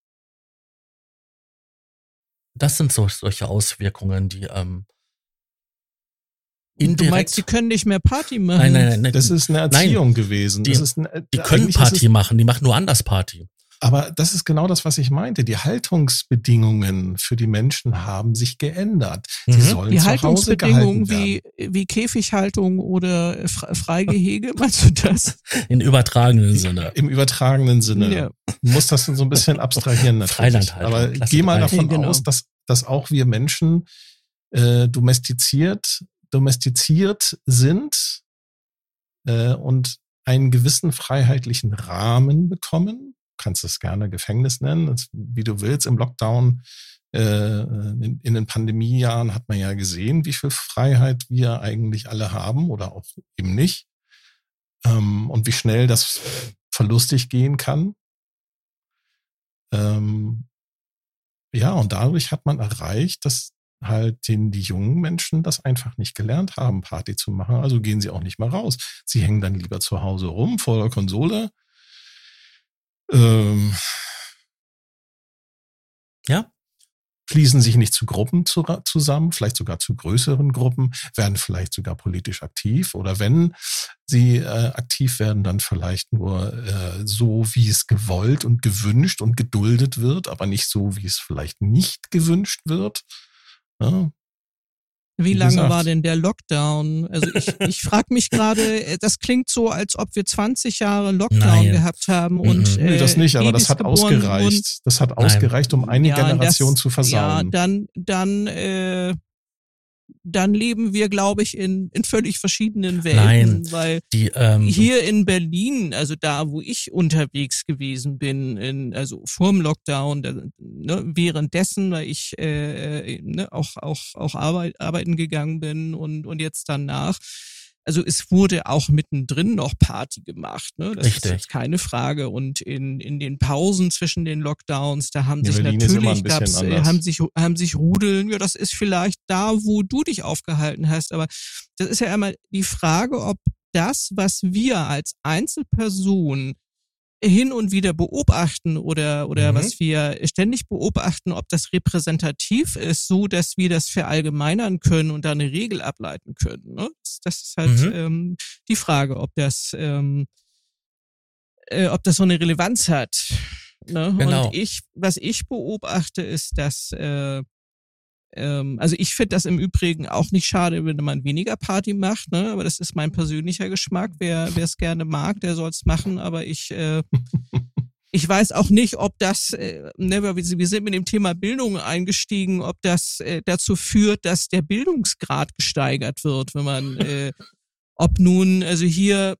Das sind so, solche Auswirkungen, die ähm, indirekt. Du meinst, die können nicht mehr Party machen? Nein, nein, nein. nein. Das ist eine Erziehung nein, gewesen. Die, das ist ein, die können Party machen, die machen nur anders Party. Aber das ist genau das, was ich meinte. Die Haltungsbedingungen für die Menschen haben sich geändert. Sie mhm. sollen die zu Haltungsbedingungen Hause wie, wie Käfighaltung oder Freigehege, meinst du das? In übertragenen Sinne. Im übertragenen Sinne. Ja. Du musst das so ein bisschen abstrahieren natürlich. Aber geh mal davon genau. aus, dass, dass auch wir Menschen äh, domestiziert domestiziert sind äh, und einen gewissen freiheitlichen Rahmen bekommen. Du kannst es gerne Gefängnis nennen, das, wie du willst. Im Lockdown, äh, in, in den Pandemiejahren hat man ja gesehen, wie viel Freiheit wir eigentlich alle haben oder auch eben nicht. Ähm, und wie schnell das verlustig gehen kann. Ähm, ja, und dadurch hat man erreicht, dass halt den, die jungen Menschen das einfach nicht gelernt haben, Party zu machen. Also gehen sie auch nicht mal raus. Sie hängen dann lieber zu Hause rum vor der Konsole. Ähm, ja schließen sich nicht zu Gruppen zu, zusammen, vielleicht sogar zu größeren Gruppen, werden vielleicht sogar politisch aktiv oder wenn sie äh, aktiv werden, dann vielleicht nur äh, so, wie es gewollt und gewünscht und geduldet wird, aber nicht so, wie es vielleicht nicht gewünscht wird. Ja, wie lange gesagt. war denn der Lockdown? Also ich, ich frage mich gerade, äh, das klingt so, als ob wir 20 Jahre Lockdown Nein. gehabt haben und mhm. nee, das nicht, aber das hat ausgereicht. Das hat ausgereicht, um eine ja, Generation das, zu versauen. Ja, dann dann äh, dann leben wir, glaube ich, in, in völlig verschiedenen Welten. Nein, weil die, ähm, hier in Berlin, also da, wo ich unterwegs gewesen bin, in, also vorm Lockdown, da, ne, währenddessen, weil ich äh, äh ne, auch, auch, auch arbeit, arbeiten gegangen bin und, und jetzt danach, also es wurde auch mittendrin noch Party gemacht, ne? Das Richtig. ist jetzt keine Frage. Und in, in den Pausen zwischen den Lockdowns, da haben ja, sich Berlin natürlich gab's, äh, haben sich haben sich Rudeln. Ja, das ist vielleicht da, wo du dich aufgehalten hast. Aber das ist ja immer die Frage, ob das, was wir als Einzelperson hin und wieder beobachten oder, oder mhm. was wir ständig beobachten, ob das repräsentativ ist, so dass wir das verallgemeinern können und da eine Regel ableiten können. Ne? Das ist halt mhm. ähm, die Frage, ob das, ähm, äh, ob das so eine Relevanz hat. Ne? Genau. Und ich, was ich beobachte, ist, dass äh, ähm, also ich finde das im Übrigen auch nicht schade, wenn man weniger Party macht, ne? aber das ist mein persönlicher Geschmack. Wer es gerne mag, der soll es machen, aber ich äh, ich weiß auch nicht, ob das, äh, ne, wir sind mit dem Thema Bildung eingestiegen, ob das äh, dazu führt, dass der Bildungsgrad gesteigert wird, wenn man, äh, ob nun, also hier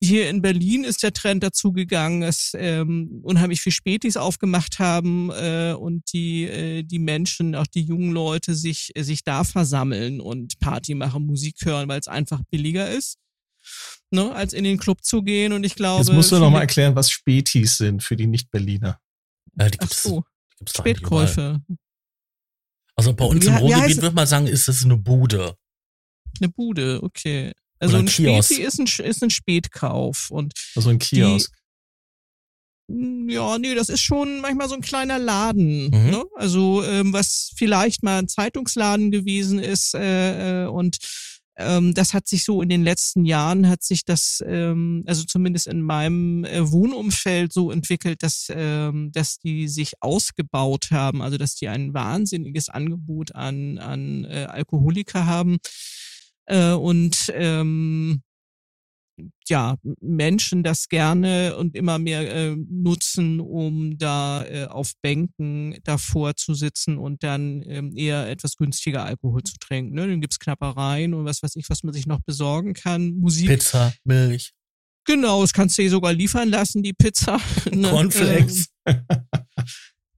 hier in Berlin ist der Trend dazu gegangen, dass ähm, unheimlich viel Spätis aufgemacht haben äh, und die, äh, die Menschen, auch die jungen Leute, sich, äh, sich da versammeln und Party machen, Musik hören, weil es einfach billiger ist, ne, als in den Club zu gehen. Und ich glaube. Jetzt musst du noch mal erklären, was Spätis sind für die Nicht-Berliner. Ja, die gibt's, Ach so, die gibt's Spätkäufe. Also bei uns wie, im Ruhrgebiet würde man sagen, ist es eine Bude. Eine Bude, okay. Also ein, ein Späti ist ein, ist ein Spätkauf. Und also ein Kiosk. Die, hm, ja, nee, das ist schon manchmal so ein kleiner Laden. Mhm. Ne? Also ähm, was vielleicht mal ein Zeitungsladen gewesen ist äh, äh, und ähm, das hat sich so in den letzten Jahren hat sich das, ähm, also zumindest in meinem äh, Wohnumfeld so entwickelt, dass, ähm, dass die sich ausgebaut haben, also dass die ein wahnsinniges Angebot an, an äh, Alkoholiker haben äh, und ähm, ja, Menschen das gerne und immer mehr äh, nutzen, um da äh, auf Bänken davor zu sitzen und dann ähm, eher etwas günstiger Alkohol zu trinken. Ne? Dann gibt's Knappereien und was weiß ich, was man sich noch besorgen kann. Musik. Pizza, Milch. Genau, das kannst du dir sogar liefern lassen, die Pizza. Ne? Cornflakes.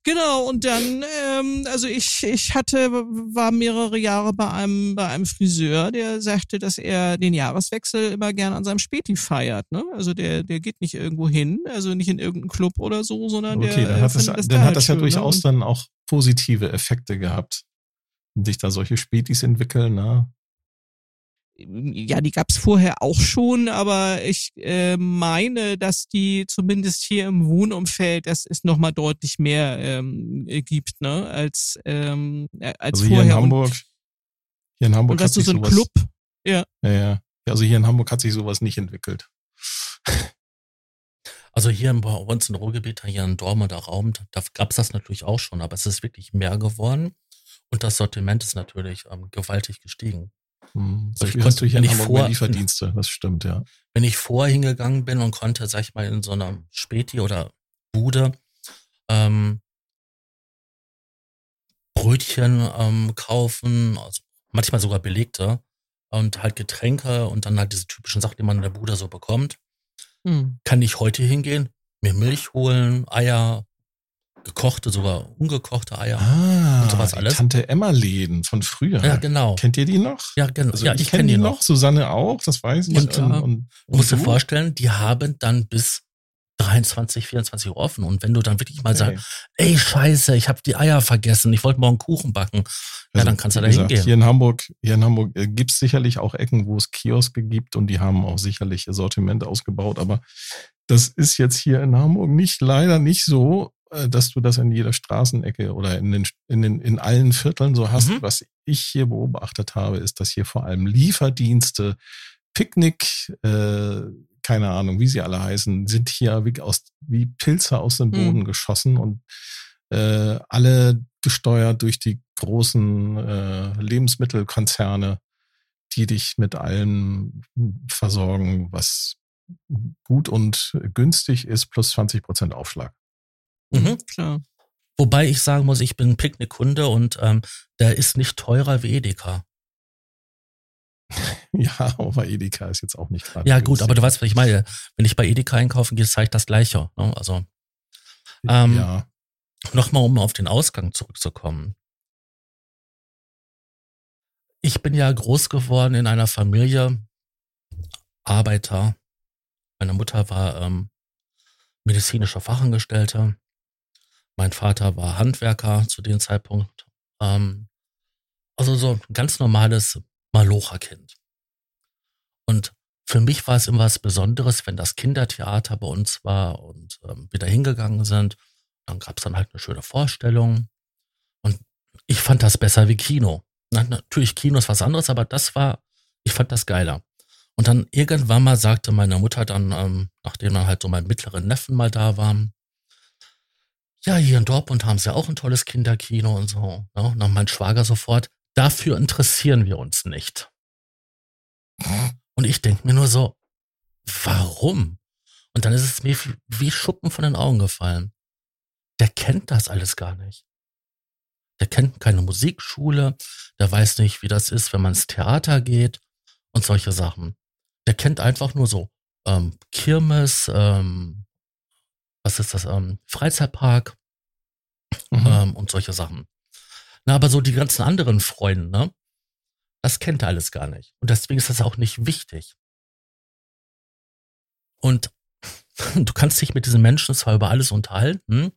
Genau, und dann, ähm, also ich, ich hatte, war mehrere Jahre bei einem, bei einem Friseur, der sagte, dass er den Jahreswechsel immer gern an seinem Späti feiert. Ne? Also der, der geht nicht irgendwo hin, also nicht in irgendeinen Club oder so, sondern okay, der. Dann hat das, das dann hat das ja schön, durchaus ne? dann auch positive Effekte gehabt. Sich da solche Spätis entwickeln, ne? Ja, die gab's vorher auch schon, aber ich äh, meine, dass die zumindest hier im Wohnumfeld, das ist nochmal deutlich mehr ähm, gibt, ne, als, ähm, äh, als also vorher. Hier in Hamburg, und, hier in Hamburg und hat sich so ein sowas, Club, ja. ja. Ja, Also hier in Hamburg hat sich sowas nicht entwickelt. Also hier bei uns in Ruhrgebiet, hier in Dortmunder Raum, da gab's das natürlich auch schon, aber es ist wirklich mehr geworden und das Sortiment ist natürlich ähm, gewaltig gestiegen. Hm. Also ich konnte hier Hamburg vor, Lieferdienste, das stimmt, ja. Wenn ich vorher hingegangen bin und konnte, sag ich mal, in so einer Späti oder Bude ähm, Brötchen ähm, kaufen, also manchmal sogar belegte und halt Getränke und dann halt diese typischen Sachen, die man in der Bude so bekommt. Hm. Kann ich heute hingehen, mir Milch holen, Eier, gekochte, sogar ungekochte Eier ah, und sowas alles. Tante Emma Läden von früher. Ja, genau. Kennt ihr die noch? Ja, genau. Also ja, ich, ich kenne die noch. Susanne auch, das weiß ich. Und, und, und, und du musst dir vorstellen, die haben dann bis 23, 24 Uhr offen. Und wenn du dann wirklich mal okay. sagst, ey Scheiße, ich habe die Eier vergessen, ich wollte morgen Kuchen backen, also, ja, dann kannst du da hingehen. Hier in Hamburg, hier in Hamburg äh, gibt es sicherlich auch Ecken, wo es Kioske gibt und die haben auch sicherlich ihr Sortiment ausgebaut, aber das ist jetzt hier in Hamburg nicht leider nicht so, dass du das in jeder Straßenecke oder in den, in den in allen Vierteln so hast. Mhm. Was ich hier beobachtet habe, ist, dass hier vor allem Lieferdienste, Picknick, äh, keine Ahnung, wie sie alle heißen, sind hier wie, aus, wie Pilze aus dem Boden mhm. geschossen und äh, alle gesteuert durch die großen äh, Lebensmittelkonzerne, die dich mit allem versorgen, was gut und günstig ist, plus 20 Prozent Aufschlag. Mhm, klar. Wobei ich sagen muss, ich bin Picknickkunde und ähm, der ist nicht teurer wie Edeka. Ja, aber Edeka ist jetzt auch nicht gerade. Ja, gut, aber du weißt, was ich meine. Wenn ich bei Edeka einkaufen gehe, zeige ich das Gleiche. Ne? Also, ähm, ja. Nochmal, um auf den Ausgang zurückzukommen. Ich bin ja groß geworden in einer Familie, Arbeiter. Meine Mutter war ähm, medizinischer Fachangestellte. Mein Vater war Handwerker zu dem Zeitpunkt. Ähm, also so ein ganz normales Malocherkind. Und für mich war es immer was Besonderes, wenn das Kindertheater bei uns war und ähm, wir da hingegangen sind. Dann gab es dann halt eine schöne Vorstellung. Und ich fand das besser wie Kino. Na, natürlich, Kino ist was anderes, aber das war, ich fand das geiler. Und dann irgendwann mal sagte meine Mutter dann, ähm, nachdem dann halt so mein mittleren Neffen mal da war, ja, hier in Dortmund haben sie auch ein tolles Kinderkino und so. Ja, und dann mein Schwager sofort, dafür interessieren wir uns nicht. Und ich denke mir nur so, warum? Und dann ist es mir wie Schuppen von den Augen gefallen. Der kennt das alles gar nicht. Der kennt keine Musikschule, der weiß nicht, wie das ist, wenn man ins Theater geht und solche Sachen. Der kennt einfach nur so ähm, Kirmes, ähm, was ist das, ähm, Freizeitpark mhm. ähm, und solche Sachen. Na, aber so die ganzen anderen Freunde, ne? Das kennt er alles gar nicht. Und deswegen ist das auch nicht wichtig. Und du kannst dich mit diesen Menschen zwar über alles unterhalten,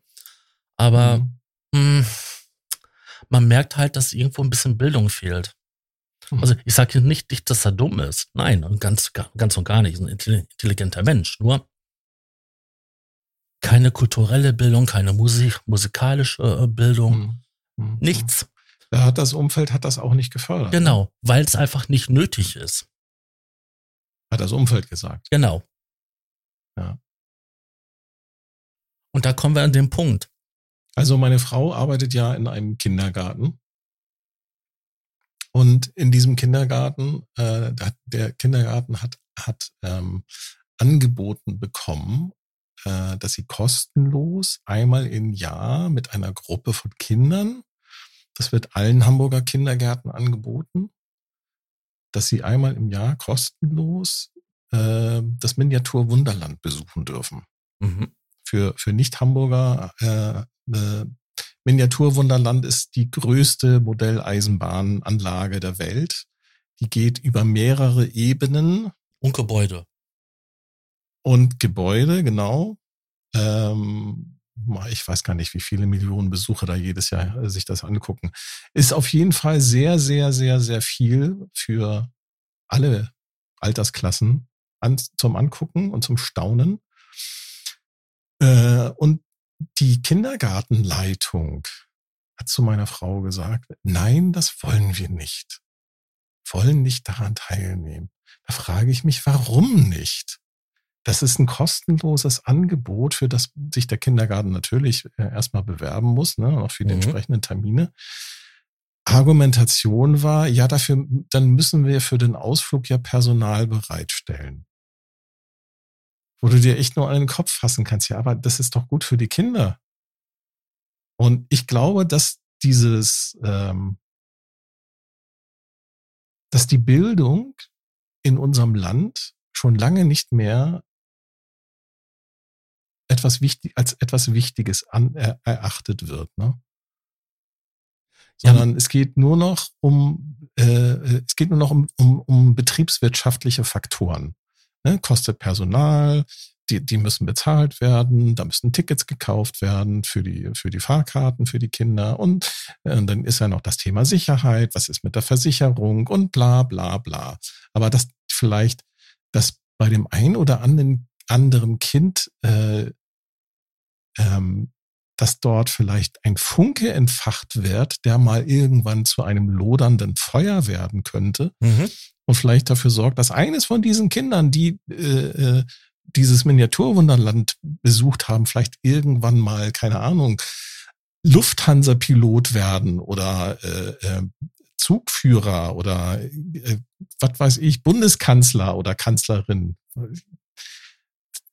aber mhm. mh, hm, man merkt halt, dass irgendwo ein bisschen Bildung fehlt. Mhm. Also ich sage nicht, nicht, dass er dumm ist. Nein, ganz, ganz und gar nicht. Ein intelligenter Mensch. Nur keine kulturelle Bildung, keine Musik, musikalische äh, Bildung. Mhm. Mhm. Nichts. Da hat das Umfeld hat das auch nicht gefördert. Genau, weil es einfach nicht nötig ist. Hat das Umfeld gesagt. Genau. Ja. Und da kommen wir an den Punkt. Also meine Frau arbeitet ja in einem Kindergarten. Und in diesem Kindergarten, äh, der Kindergarten hat, hat ähm, angeboten bekommen, äh, dass sie kostenlos einmal im Jahr mit einer Gruppe von Kindern, das wird allen Hamburger Kindergärten angeboten, dass sie einmal im Jahr kostenlos äh, das Miniatur Wunderland besuchen dürfen. Mhm. Für, für Nicht-Hamburger äh, äh, Miniaturwunderland ist die größte Modelleisenbahnanlage der Welt. Die geht über mehrere Ebenen. Und Gebäude und Gebäude, genau. Ähm, ich weiß gar nicht, wie viele Millionen Besucher da jedes Jahr äh, sich das angucken. Ist auf jeden Fall sehr, sehr, sehr, sehr viel für alle Altersklassen an, zum Angucken und zum Staunen. Äh, und die Kindergartenleitung hat zu meiner Frau gesagt, nein, das wollen wir nicht. Wollen nicht daran teilnehmen. Da frage ich mich, warum nicht? Das ist ein kostenloses Angebot, für das sich der Kindergarten natürlich äh, erstmal bewerben muss, ne, auch für die mhm. entsprechenden Termine. Argumentation war, ja, dafür, dann müssen wir für den Ausflug ja Personal bereitstellen. Wo du dir echt nur an den Kopf fassen kannst, ja, aber das ist doch gut für die Kinder. Und ich glaube, dass dieses, ähm, dass die Bildung in unserem Land schon lange nicht mehr etwas wichtig, als etwas Wichtiges an, er, erachtet wird. Ne? Sondern ja. es geht nur noch um, äh, es geht nur noch um, um, um betriebswirtschaftliche Faktoren. Ne? Kostet Personal, die, die müssen bezahlt werden, da müssen Tickets gekauft werden für die, für die Fahrkarten, für die Kinder. Und äh, dann ist ja noch das Thema Sicherheit, was ist mit der Versicherung und bla bla bla. Aber das vielleicht, dass bei dem ein oder anderen, anderen Kind äh, ähm, dass dort vielleicht ein Funke entfacht wird, der mal irgendwann zu einem lodernden Feuer werden könnte mhm. und vielleicht dafür sorgt, dass eines von diesen Kindern, die äh, äh dieses Miniaturwunderland besucht haben, vielleicht irgendwann mal, keine Ahnung, Lufthansa-Pilot werden oder äh, äh, Zugführer oder äh, was weiß ich, Bundeskanzler oder Kanzlerin.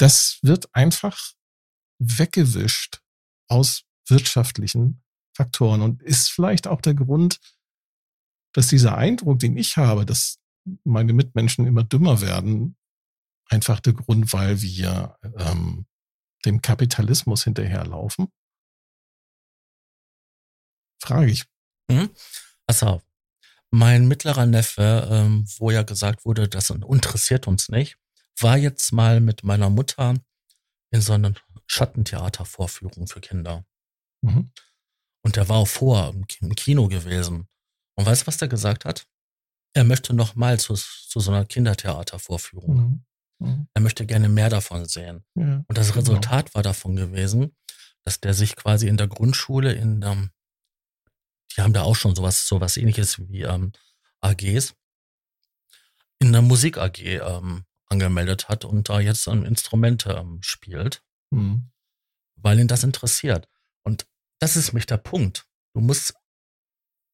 Das wird einfach weggewischt aus wirtschaftlichen Faktoren und ist vielleicht auch der Grund, dass dieser Eindruck, den ich habe, dass meine Mitmenschen immer dümmer werden, einfach der Grund, weil wir ähm, dem Kapitalismus hinterherlaufen? Frage ich. Mhm. Pass auf. Mein mittlerer Neffe, ähm, wo ja gesagt wurde, das interessiert uns nicht, war jetzt mal mit meiner Mutter in so einer Schattentheatervorführung für Kinder. Mhm. Und der war auch vor im Kino gewesen. Und weißt du, was der gesagt hat? Er möchte noch mal zu, zu so einer Kindertheatervorführung. Mhm. Mhm. Er möchte gerne mehr davon sehen. Ja, und das genau. Resultat genau. war davon gewesen, dass der sich quasi in der Grundschule in, ähm, die haben da auch schon sowas, sowas ähnliches wie ähm, AGs, in der Musik AG ähm, angemeldet hat und da jetzt ähm, Instrumente ähm, spielt, mhm. weil ihn das interessiert. Und das ist mich der Punkt. Du musst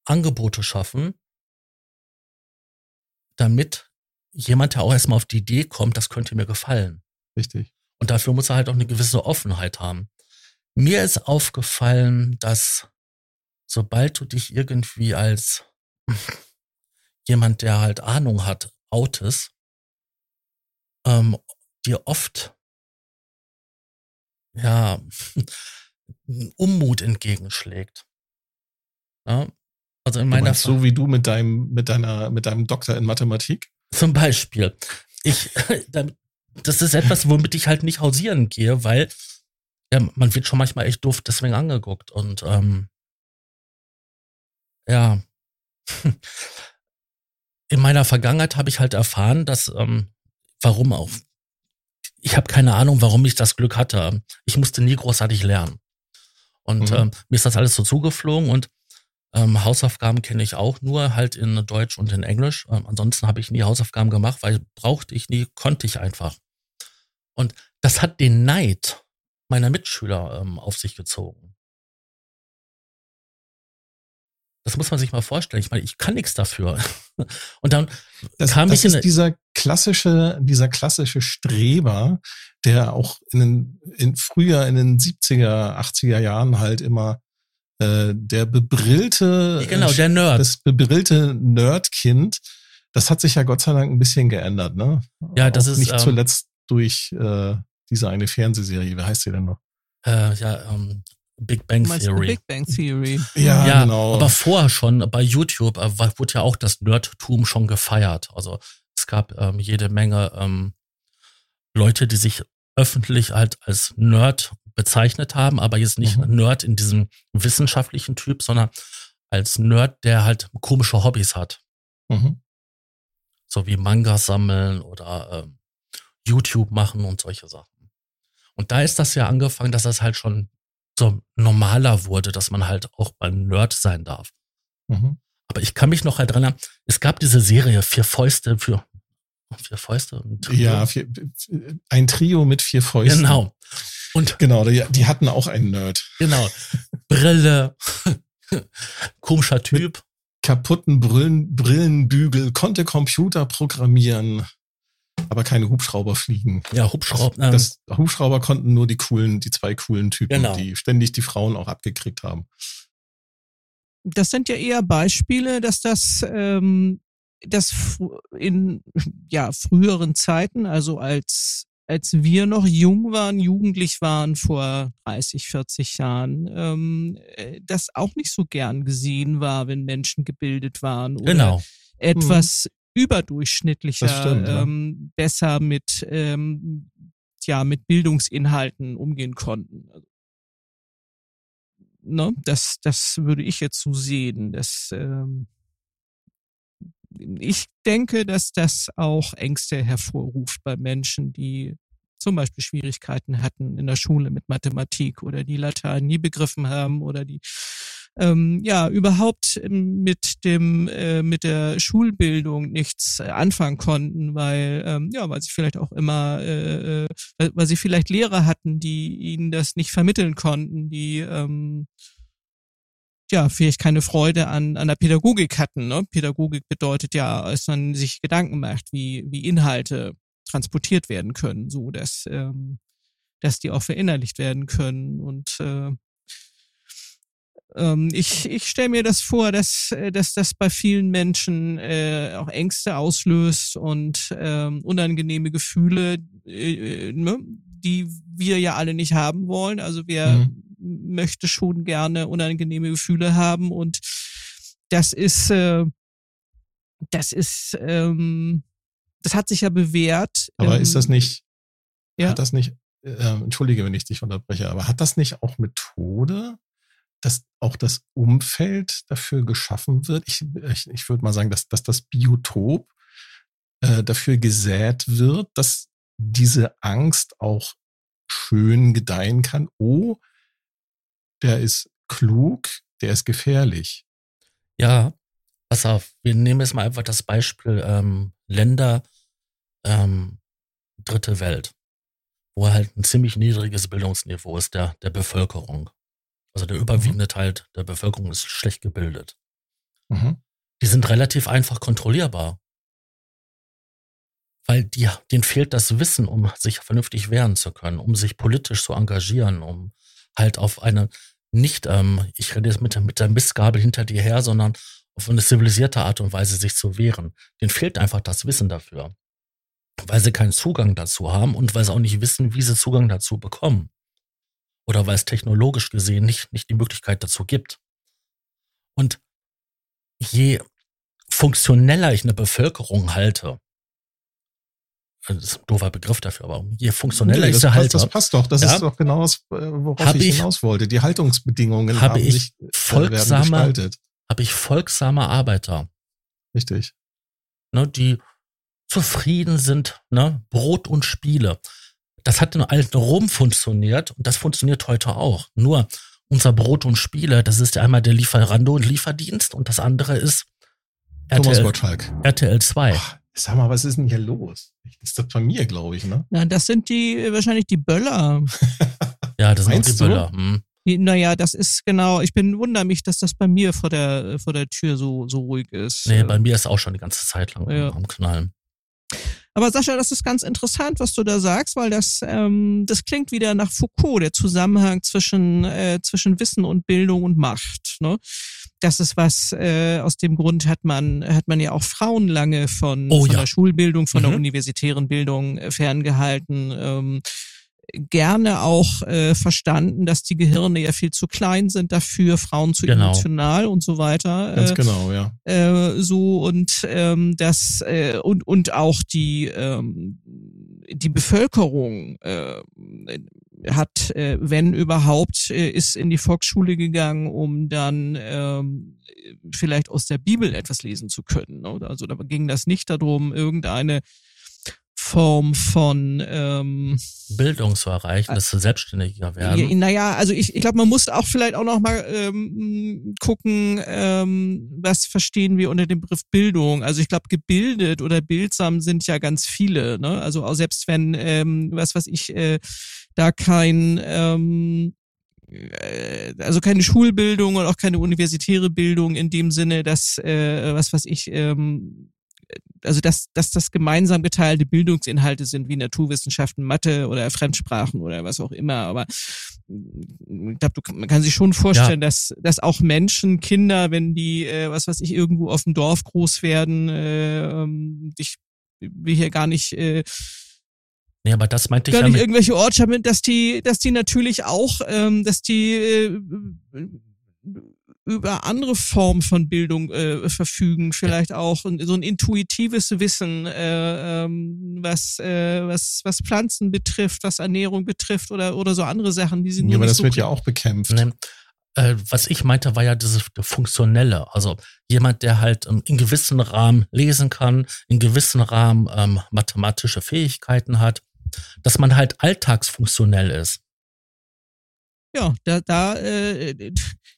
Angebote schaffen, damit jemand, der auch erstmal auf die Idee kommt, das könnte mir gefallen. Richtig. Und dafür muss er halt auch eine gewisse Offenheit haben. Mir ist aufgefallen, dass sobald du dich irgendwie als jemand, der halt Ahnung hat, outest, ähm, dir oft ja Unmut entgegenschlägt. Ja? Also in meiner so wie du mit deinem mit deiner mit deinem Doktor in Mathematik. Zum Beispiel. Ich, das ist etwas, womit ich halt nicht hausieren gehe, weil ja, man wird schon manchmal echt doof deswegen angeguckt. Und ähm, ja, in meiner Vergangenheit habe ich halt erfahren, dass, ähm, warum auch. Ich habe keine Ahnung, warum ich das Glück hatte. Ich musste nie großartig lernen. Und mhm. ähm, mir ist das alles so zugeflogen und ähm, Hausaufgaben kenne ich auch nur halt in Deutsch und in Englisch. Ähm, ansonsten habe ich nie Hausaufgaben gemacht, weil brauchte ich nie, konnte ich einfach. Und das hat den Neid meiner Mitschüler ähm, auf sich gezogen. Das muss man sich mal vorstellen. Ich meine, ich kann nichts dafür. Und dann das, kam das ich in ist dieser klassische, dieser klassische Streber, der auch in den, in früher in den 70er, 80er Jahren halt immer äh, der bebrillte, genau, der Nerd. das bebrillte Nerdkind, das hat sich ja Gott sei Dank ein bisschen geändert, ne? Ja, das Auch ist nicht ähm, zuletzt durch äh, diese eine Fernsehserie. Wie heißt sie denn noch? Äh, ja, ähm, Big Bang Theory. Big Bang Theory. Ja, ja, genau. Aber vorher schon bei YouTube äh, wurde ja auch das Nerdtum schon gefeiert. Also es gab ähm, jede Menge ähm, Leute, die sich öffentlich halt als Nerd bezeichnet haben, aber jetzt nicht mhm. Nerd in diesem wissenschaftlichen Typ, sondern als Nerd, der halt komische Hobbys hat. Mhm. So wie Manga sammeln oder ähm, YouTube machen und solche Sachen. Und da ist das ja angefangen, dass das halt schon so normaler wurde, dass man halt auch beim Nerd sein darf. Mhm. Aber ich kann mich noch halt dran erinnern, es gab diese Serie Vier Fäuste für Vier Fäuste. Ein Ja, vier, ein Trio mit vier Fäusten. Genau. Und genau, die, die hatten auch einen Nerd. Genau. Brille, komischer Typ. kaputten Brillen, Brillenbügel, konnte Computer programmieren, aber keine Hubschrauber fliegen. Ja, Hubschrauber. Ähm, das, Hubschrauber konnten nur die coolen, die zwei coolen Typen, genau. die ständig die Frauen auch abgekriegt haben. Das sind ja eher Beispiele, dass das ähm, das in ja früheren Zeiten, also als als wir noch jung waren, jugendlich waren vor 30, 40 Jahren, ähm, äh, das auch nicht so gern gesehen war, wenn Menschen gebildet waren oder genau. etwas mhm. Überdurchschnittlicher, stimmt, ähm, ja. besser mit ähm, ja mit Bildungsinhalten umgehen konnten. Also, ne, das, das würde ich jetzt so sehen. Das, ähm, ich denke, dass das auch Ängste hervorruft bei Menschen, die zum Beispiel Schwierigkeiten hatten in der Schule mit Mathematik oder die Latein nie begriffen haben oder die ähm, ja überhaupt mit dem äh, mit der Schulbildung nichts anfangen konnten, weil ähm, ja weil sie vielleicht auch immer äh, äh weil sie vielleicht Lehrer hatten, die ihnen das nicht vermitteln konnten, die ähm, ja, vielleicht keine Freude an, an der Pädagogik hatten. Ne? Pädagogik bedeutet ja, dass man sich Gedanken macht, wie, wie Inhalte transportiert werden können, so dass, ähm, dass die auch verinnerlicht werden können. Und äh, ähm, ich, ich stelle mir das vor, dass, äh, dass das bei vielen Menschen äh, auch Ängste auslöst und ähm, unangenehme Gefühle, äh, ne, die wir ja alle nicht haben wollen. Also wer mhm. möchte schon gerne unangenehme Gefühle haben und das ist äh, das ist ähm, das hat sich ja bewährt. Aber ist das nicht, ja? hat das nicht, äh, entschuldige, wenn ich dich unterbreche, aber hat das nicht auch Methode, dass auch das Umfeld dafür geschaffen wird? Ich, ich, ich würde mal sagen, dass, dass das Biotop äh, dafür gesät wird, dass diese Angst auch schön gedeihen kann. Oh, der ist klug, der ist gefährlich. Ja, pass auf, wir nehmen jetzt mal einfach das Beispiel ähm, Länder, ähm, dritte Welt, wo halt ein ziemlich niedriges Bildungsniveau ist der, der Bevölkerung. Also der überwiegende mhm. Teil der Bevölkerung ist schlecht gebildet. Mhm. Die sind relativ einfach kontrollierbar. Weil die, denen fehlt das Wissen, um sich vernünftig wehren zu können, um sich politisch zu engagieren, um halt auf eine nicht, ähm, ich rede jetzt mit, mit der Mistgabel hinter dir her, sondern auf eine zivilisierte Art und Weise sich zu wehren. Denen fehlt einfach das Wissen dafür weil sie keinen Zugang dazu haben und weil sie auch nicht wissen, wie sie Zugang dazu bekommen. Oder weil es technologisch gesehen nicht, nicht die Möglichkeit dazu gibt. Und je funktioneller ich eine Bevölkerung halte, das ist ein doofer Begriff dafür, aber je funktioneller nee, ich sie halte. Das passt doch, das ja, ist doch genau das, worauf ich, ich hinaus wollte. Die Haltungsbedingungen habe ich sich, äh, folgsame, habe ich folgsame Arbeiter. Richtig. Ne, die zufrieden sind, ne? Brot und Spiele. Das hat in alten Rom funktioniert und das funktioniert heute auch. Nur unser Brot und Spiele, das ist ja einmal der Lieferando und Lieferdienst und das andere ist RTL, Gottschalk. RTL 2. Ach, sag mal, was ist denn hier los? Das ist das bei mir, glaube ich, ne? Ja, das sind die, wahrscheinlich die Böller. ja, das sind die Böller. Hm. Naja, das ist genau, ich bin wundere mich, dass das bei mir vor der, vor der Tür so, so ruhig ist. Nee, bei mir ist auch schon die ganze Zeit lang ja. am Knallen. Aber Sascha, das ist ganz interessant, was du da sagst, weil das, ähm, das klingt wieder nach Foucault, der Zusammenhang zwischen, äh, zwischen Wissen und Bildung und Macht. Ne? Das ist was, äh, aus dem Grund hat man, hat man ja auch Frauen lange von, oh, von ja. der Schulbildung, von mhm. der universitären Bildung äh, ferngehalten. Ähm, gerne auch äh, verstanden, dass die Gehirne ja viel zu klein sind dafür, Frauen zu genau. emotional und so weiter. Ganz äh, genau, ja. Äh, so und ähm, das äh, und und auch die ähm, die Bevölkerung äh, hat, äh, wenn überhaupt, äh, ist in die Volksschule gegangen, um dann ähm, vielleicht aus der Bibel etwas lesen zu können. Oder? Also da ging das nicht darum, irgendeine Form von ähm, Bildung zu erreichen, dass sie selbstständiger werden. Ja, naja, also ich, ich glaube, man muss auch vielleicht auch noch mal ähm, gucken, ähm, was verstehen wir unter dem Begriff Bildung. Also ich glaube, gebildet oder bildsam sind ja ganz viele. Ne? Also auch selbst wenn, ähm, was was ich, äh, da kein ähm, äh, also keine Schulbildung und auch keine universitäre Bildung in dem Sinne, dass äh, was was ich ähm, also dass, dass das gemeinsam geteilte Bildungsinhalte sind wie Naturwissenschaften, Mathe oder Fremdsprachen oder was auch immer. Aber mm, ich glaube, man kann sich schon vorstellen, ja. dass, dass auch Menschen, Kinder, wenn die, äh, was weiß ich, irgendwo auf dem Dorf groß werden, äh, ähm, ich will hier gar nicht äh, Nee, aber das meinte ich gar ja nicht irgendwelche Ortschaften, dass die, dass die natürlich auch, ähm, dass die äh, über andere Formen von Bildung äh, verfügen, vielleicht auch so ein intuitives Wissen, äh, ähm, was, äh, was, was Pflanzen betrifft, was Ernährung betrifft oder, oder so andere Sachen, die sind Ja, aber das so wird ja auch bekämpft. Ne, äh, was ich meinte, war ja dieses Funktionelle. Also jemand, der halt ähm, in gewissen Rahmen lesen kann, in gewissen Rahmen ähm, mathematische Fähigkeiten hat, dass man halt alltagsfunktionell ist. Ja, da, da äh,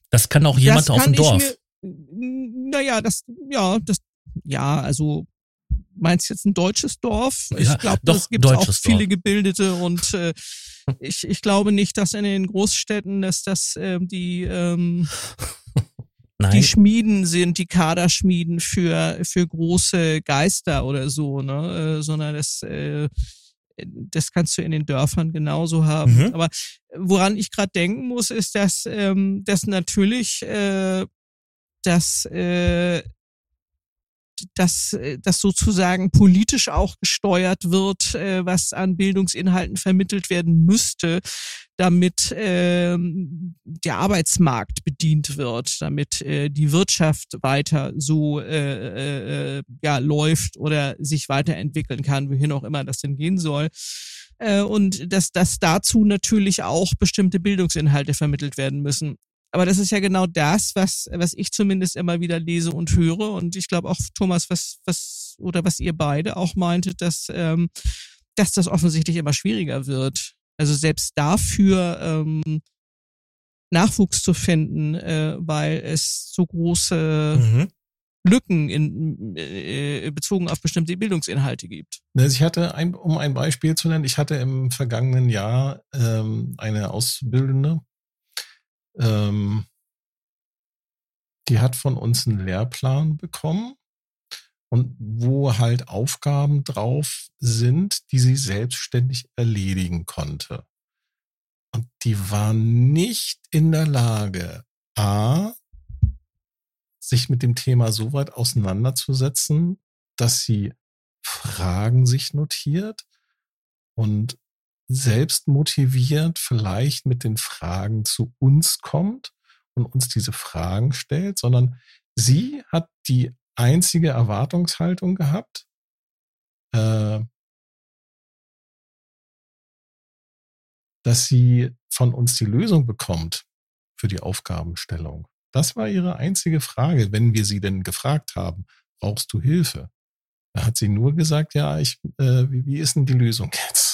Das kann auch jemand auf dem Dorf. Mir, naja, das, ja, das, ja, also meinst du jetzt ein deutsches Dorf? Ich Ja, glaube, es gibt auch viele Dorf. Gebildete und äh, ich, ich glaube nicht, dass in den Großstädten, dass das ähm, die ähm, die Nein, Schmieden sind, die Kaderschmieden für für große Geister oder so, ne, äh, sondern das äh, das kannst du in den Dörfern genauso haben. Mhm. Aber woran ich gerade denken muss, ist, dass ähm, dass natürlich äh, dass äh, dass äh, das sozusagen politisch auch gesteuert wird, äh, was an Bildungsinhalten vermittelt werden müsste, damit ähm, der Arbeitsmarkt bedient wird, damit äh, die Wirtschaft weiter so äh, äh, ja läuft oder sich weiterentwickeln kann, wohin auch immer das denn gehen soll. Äh, und dass, dass dazu natürlich auch bestimmte Bildungsinhalte vermittelt werden müssen. Aber das ist ja genau das, was, was ich zumindest immer wieder lese und höre. Und ich glaube auch, Thomas, was, was, oder was ihr beide auch meintet, dass, ähm, dass das offensichtlich immer schwieriger wird. Also selbst dafür ähm, Nachwuchs zu finden, äh, weil es so große mhm. Lücken in, äh, bezogen auf bestimmte Bildungsinhalte gibt. Also ich hatte, ein, um ein Beispiel zu nennen, ich hatte im vergangenen Jahr ähm, eine Auszubildende, ähm, die hat von uns einen Lehrplan bekommen und wo halt Aufgaben drauf sind, die sie selbstständig erledigen konnte. Und die war nicht in der Lage, A, sich mit dem Thema so weit auseinanderzusetzen, dass sie Fragen sich notiert und selbst motiviert vielleicht mit den Fragen zu uns kommt und uns diese Fragen stellt, sondern sie hat die einzige Erwartungshaltung gehabt, äh, dass sie von uns die Lösung bekommt für die Aufgabenstellung. Das war ihre einzige Frage, wenn wir sie denn gefragt haben, brauchst du Hilfe? Da hat sie nur gesagt, ja, ich, äh, wie, wie ist denn die Lösung jetzt?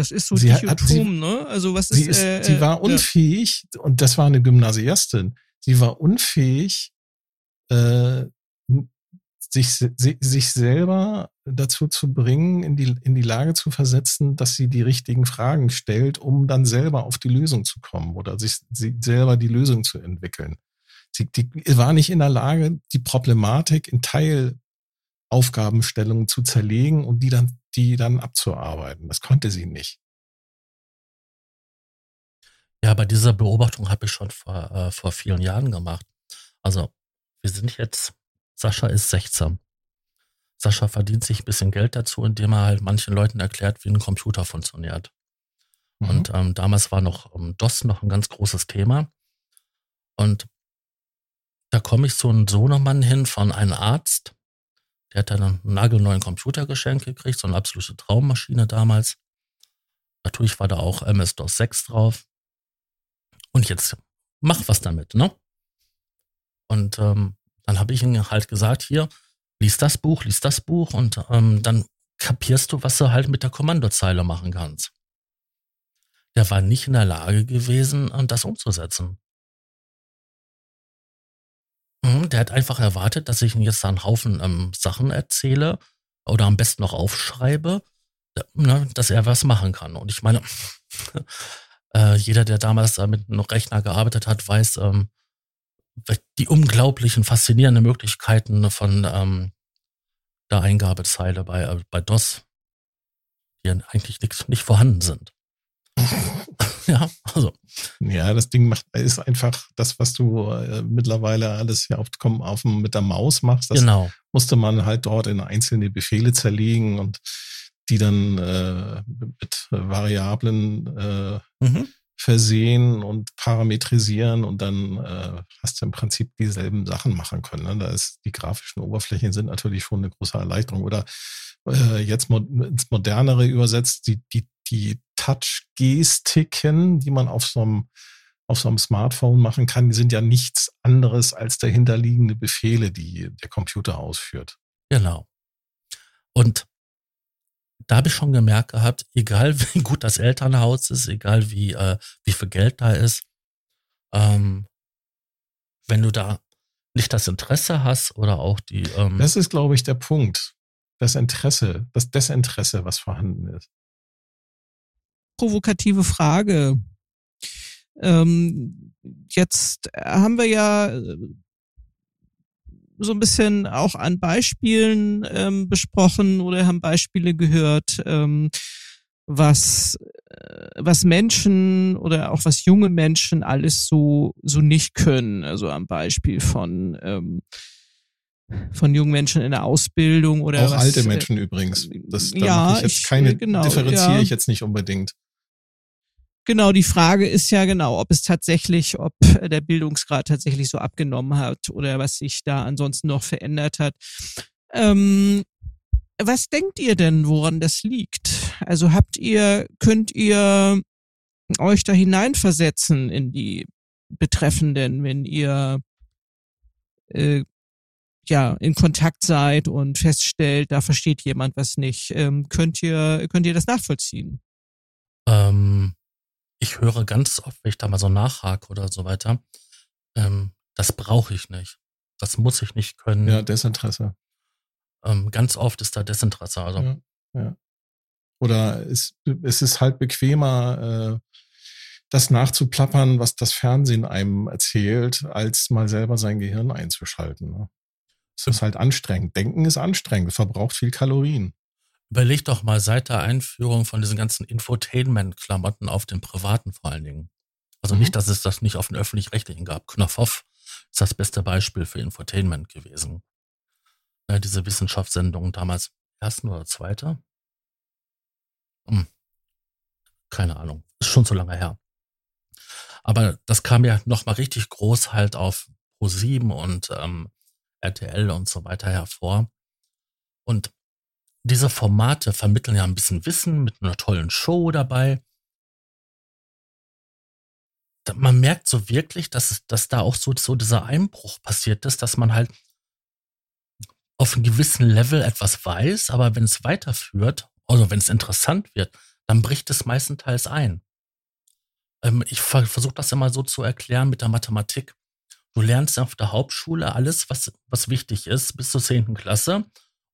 Das ist so Sie hat- Dichotom, sie- ne? Also was Sie, ist, äh, sie war äh, unfähig, und das war eine Gymnasiastin, sie war unfähig, äh, sich, si- sich selber dazu zu bringen, in die, in die Lage zu versetzen, dass sie die richtigen Fragen stellt, um dann selber auf die Lösung zu kommen oder sich sie selber die Lösung zu entwickeln. Sie die war nicht in der Lage, die Problematik in Teilaufgabenstellungen zu zerlegen und die dann, die dann abzuarbeiten. Das konnte sie nicht. Ja, bei dieser Beobachtung habe ich schon vor, äh, vor vielen Jahren gemacht. Also, wir sind jetzt, Sascha ist 16. Sascha verdient sich ein bisschen Geld dazu, indem er halt manchen Leuten erklärt, wie ein Computer funktioniert. Mhm. Und ähm, damals war noch ähm, DOS noch ein ganz großes Thema. Und da komme ich zu einem Sohnemann hin von einem Arzt. Der hat dann einen nagelneuen Computer geschenkt gekriegt, so eine absolute Traummaschine damals. Natürlich war da auch MS-DOS 6 drauf. Und jetzt mach was damit, ne? Und ähm, dann habe ich ihm halt gesagt, hier, lies das Buch, lies das Buch und ähm, dann kapierst du, was du halt mit der Kommandozeile machen kannst. Der war nicht in der Lage gewesen, das umzusetzen. Mhm, Der hat einfach erwartet, dass ich ihm jetzt da einen Haufen ähm, Sachen erzähle oder am besten noch aufschreibe, ne, dass er was machen kann. Und ich meine, äh, jeder, der damals da mit einem Rechner gearbeitet hat, weiß, ähm, die unglaublichen, faszinierenden Möglichkeiten von ähm, der Eingabezeile bei, äh, bei DOS, die eigentlich nix, nicht vorhanden sind. ja, also, Ja, das Ding macht, ist einfach das, was du äh, mittlerweile alles ja auf, komm, auf mit der Maus machst. Das genau. musste man halt dort in einzelne Befehle zerlegen und die dann äh, mit Variablen äh, Mhm. versehen und parametrisieren und dann äh, hast du im Prinzip dieselben Sachen machen können. Ne? Da ist die grafischen Oberflächen sind natürlich schon eine große Erleichterung. Oder äh, jetzt mo ins Modernere übersetzt, die, die, die Touch-Gestiken, die man auf so einem auf so einem Smartphone machen kann, die sind ja nichts anderes als dahinterliegende Befehle, die der Computer ausführt. Genau. Und da habe ich schon gemerkt gehabt, egal wie gut das Elternhaus ist, egal wie, äh, wie viel Geld da ist, ähm, wenn du da nicht das Interesse hast oder auch die. Ähm das ist, glaube ich, der Punkt. Das Interesse, das Desinteresse, was vorhanden ist. Provokative Frage. Ähm, jetzt haben wir ja so ein bisschen auch an Beispielen ähm, besprochen oder haben Beispiele gehört, ähm, was äh, was Menschen oder auch was junge Menschen alles so so nicht können. Also am Beispiel von ähm, von jungen Menschen in der Ausbildung oder auch was, alte Menschen äh, übrigens. Das da ja, ich jetzt ich, keine genau, differenziere ja. ich jetzt nicht unbedingt. Genau, die Frage ist ja genau, ob es tatsächlich, ob der Bildungsgrad tatsächlich so abgenommen hat oder was sich da ansonsten noch verändert hat. Ähm, was denkt ihr denn, woran das liegt? Also habt ihr, könnt ihr euch da hineinversetzen in die Betreffenden, wenn ihr äh, ja in Kontakt seid und feststellt, da versteht jemand was nicht. Ähm, könnt ihr könnt ihr das nachvollziehen? Ähm, ich höre ganz oft, wenn ich da mal so nachhake oder so weiter, ähm, das brauche ich nicht. Das muss ich nicht können. Ja, Desinteresse. Ähm, ganz oft ist da Desinteresse. Also Ja, ja. Oder es, es ist halt bequemer, äh, das nachzuplappern, was das Fernsehen einem erzählt, als mal selber sein Gehirn einzuschalten. Ne? Es ist halt anstrengend. Denken ist anstrengend, verbraucht viel Kalorien. Überleg doch mal seit der Einführung von diesen ganzen Infotainment-Klamotten auf den privaten vor allen Dingen. Also Mhm. nicht, dass es das nicht auf den öffentlich-rechtlichen gab. Knopfhoff ist das beste Beispiel für Infotainment gewesen. Ja, diese Wissenschaftssendung damals. Ersten oder zweite? Hm. Keine Ahnung. Ist schon so lange her. Aber das kam ja nochmal richtig groß halt auf Pro7 und ähm, RTL und so weiter hervor. Und diese Formate vermitteln ja ein bisschen Wissen mit einer tollen Show dabei. Da- Man merkt so wirklich, dass, dass da auch so, so dieser Einbruch passiert ist, dass man halt auf einem gewissen Level etwas weiß, aber wenn es weiterführt, also wenn es interessant wird, dann bricht es meistenteils ein. Ähm, ich ver versuche das immer so zu erklären mit der Mathematik. Du lernst auf der Hauptschule alles, was, was wichtig ist, bis zur 10. Klasse.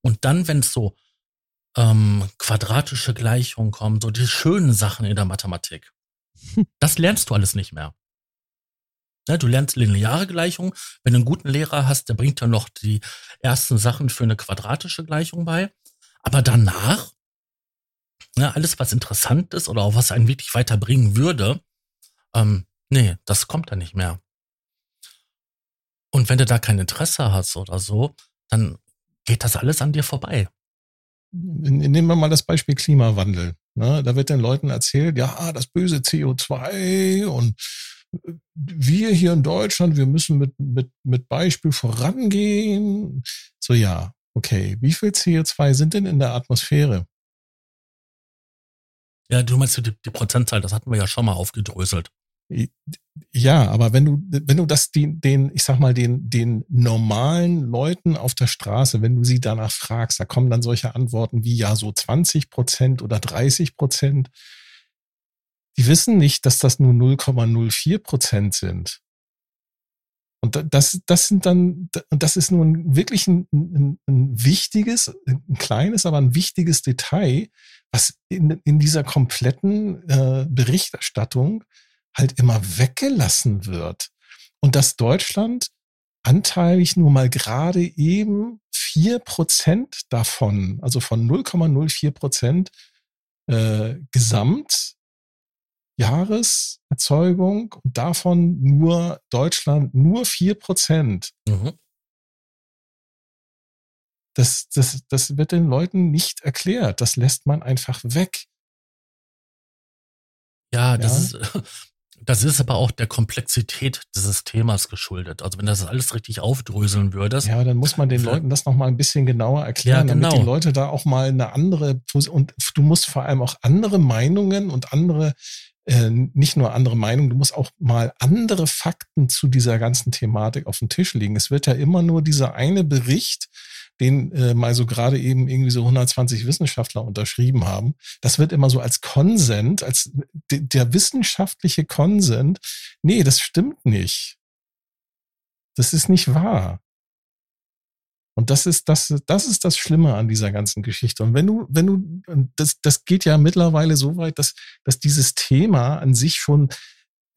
Und dann, wenn es so ähm, quadratische Gleichungen kommen, so die schönen Sachen in der Mathematik, das lernst du alles nicht mehr. Ne, du lernst lineare Gleichungen. Wenn du einen guten Lehrer hast, der bringt dir noch die ersten Sachen für eine quadratische Gleichung bei. Aber danach, ne, alles, was interessant ist oder auch was einen wirklich weiterbringen würde, ähm, nee, das kommt dann nicht mehr. Und wenn du da kein Interesse hast oder so, dann geht das alles an dir vorbei. Nehmen wir mal das Beispiel Klimawandel. Ne? Da wird den Leuten erzählt, ja, das böse CO2 und wir hier in Deutschland, wir müssen mit, mit, mit Beispiel vorangehen. So, ja, okay. Wie viel CO2 sind denn in der Atmosphäre? Ja, du meinst die, die Prozentzahl, das hatten wir ja schon mal aufgedröselt. Ja, aber wenn du, wenn du das den, den, ich sag mal, den, den normalen Leuten auf der Straße, wenn du sie danach fragst, da kommen dann solche Antworten wie ja so 20 Prozent oder 30 Prozent. Die wissen nicht, dass das nur 0,04 Prozent sind. Und da- das, das sind dann, und das ist nun wirklich ein, ein, ein wichtiges, ein kleines, aber ein wichtiges Detail, was in, in dieser kompletten äh, Berichterstattung halt immer weggelassen wird. Und dass Deutschland anteilig nur mal gerade eben vier Prozent davon, also von 0,04 Prozent äh, Gesamtjahreserzeugung und davon nur Deutschland nur vier Prozent. Mhm. Das, das, das wird den Leuten nicht erklärt. Das lässt man einfach weg. Ja, das Ja. ist, Das ist aber auch der Komplexität dieses Themas geschuldet. Also wenn das alles richtig aufdröseln würdest. Ja, dann muss man den Leuten das nochmal ein bisschen genauer erklären, ja, genau. damit die Leute da auch mal eine andere, und du musst vor allem auch andere Meinungen und andere, äh, nicht nur andere Meinungen, du musst auch mal andere Fakten zu dieser ganzen Thematik auf den Tisch legen. Es wird ja immer nur dieser eine Bericht, den äh, mal so gerade eben irgendwie so 120 Wissenschaftler unterschrieben haben. Das wird immer so als Konsent, als der wissenschaftliche Konsent. Nee, das stimmt nicht. Das ist nicht wahr. Und das ist das, das ist das Schlimme an dieser ganzen Geschichte. Und wenn du, wenn du, das, das geht ja mittlerweile so weit, dass, dass dieses Thema an sich schon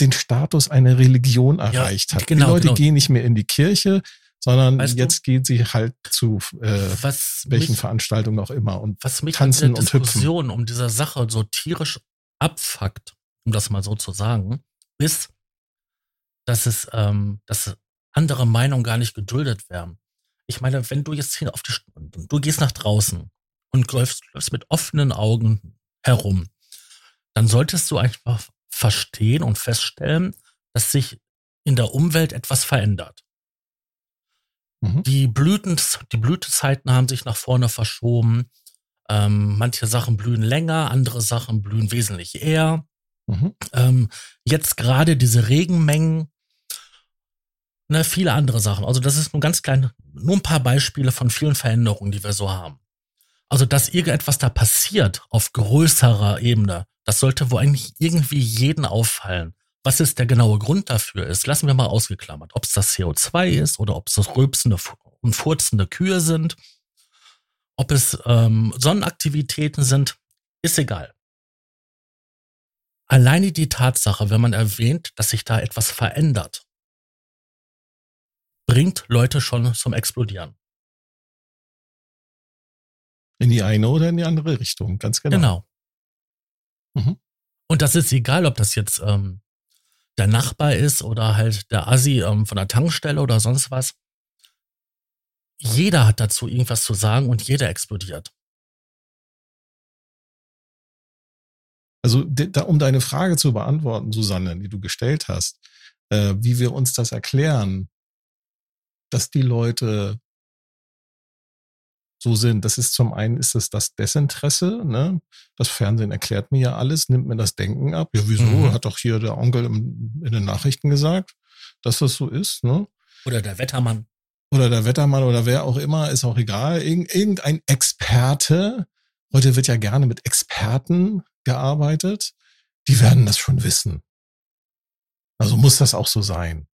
den Status einer Religion erreicht ja, hat. Genau, die Leute genau. gehen nicht mehr in die Kirche, sondern weißt jetzt du, geht sie halt zu äh, was welchen mich, Veranstaltungen auch immer und was mich tanzen an der und Diskussion hüpfen. um dieser Sache so tierisch abfuckt, um das mal so zu sagen, ist, dass es, ähm, dass andere Meinungen gar nicht geduldet werden. Ich meine, wenn du jetzt hier auf die, du gehst nach draußen und läufst, läufst mit offenen Augen herum, dann solltest du einfach verstehen und feststellen, dass sich in der Umwelt etwas verändert. Mhm. Die, Blüten, die Blütezeiten haben sich nach vorne verschoben. Ähm, manche Sachen blühen länger, andere Sachen blühen wesentlich eher. Mhm. Ähm, jetzt gerade diese Regenmengen, ne, viele andere Sachen. Also das ist nur ganz klein, nur ein paar Beispiele von vielen Veränderungen, die wir so haben. Also dass irgendetwas da passiert auf größerer Ebene, das sollte wohl eigentlich irgendwie jeden auffallen. Was ist der genaue Grund dafür ist, lassen wir mal ausgeklammert. Ob es das CO2 ist oder ob es das rülpsende und furzende Kühe sind, ob es ähm, Sonnenaktivitäten sind, ist egal. Alleine die Tatsache, wenn man erwähnt, dass sich da etwas verändert, bringt Leute schon zum Explodieren. In die eine oder in die andere Richtung, ganz genau. Genau. Mhm. Und das ist egal, ob das jetzt ähm, der Nachbar ist oder halt der Assi ähm, von der Tankstelle oder sonst was. Jeder hat dazu irgendwas zu sagen und jeder explodiert. Also, da, um deine Frage zu beantworten, Susanne, die du gestellt hast, äh, wie wir uns das erklären, dass die Leute so sind. Das ist zum einen ist es das Desinteresse, ne? Das Fernsehen erklärt mir ja alles, nimmt mir das Denken ab. Ja, wieso? Mhm. Hat doch hier der Onkel im, in den Nachrichten gesagt, dass das so ist, ne? Oder der Wettermann. Oder der Wettermann oder wer auch immer, ist auch egal. Irgend, irgendein Experte. Heute wird ja gerne mit Experten gearbeitet. Die werden das schon wissen. Also muss das auch so sein.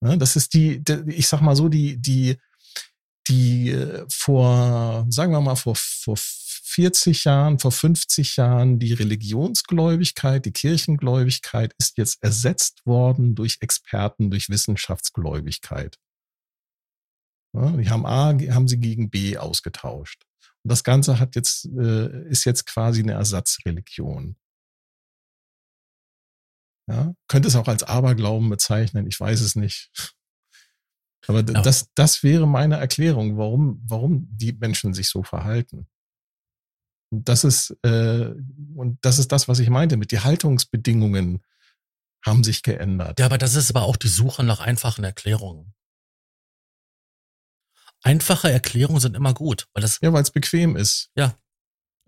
Ne? Das ist die, ich sag mal so, die, die, die äh, vor, sagen wir mal, vor, vor 40 Jahren, vor 50 Jahren, die Religionsgläubigkeit, die Kirchengläubigkeit ist jetzt ersetzt worden durch Experten, durch Wissenschaftsgläubigkeit. Die haben A, haben sie gegen B ausgetauscht. Und das Ganze hat jetzt, äh, ist jetzt quasi eine Ersatzreligion. Ja, könnte es auch als Aberglauben bezeichnen, ich weiß es nicht. Aber ja. das, das wäre meine Erklärung, warum, warum die Menschen sich so verhalten. Und das ist, äh, und das ist das, was ich meinte, mit die Haltungsbedingungen haben sich geändert. Ja, aber das ist aber auch die Suche nach einfachen Erklärungen. Einfache Erklärungen sind immer gut, weil das. Ja, weil es bequem ist. Ja.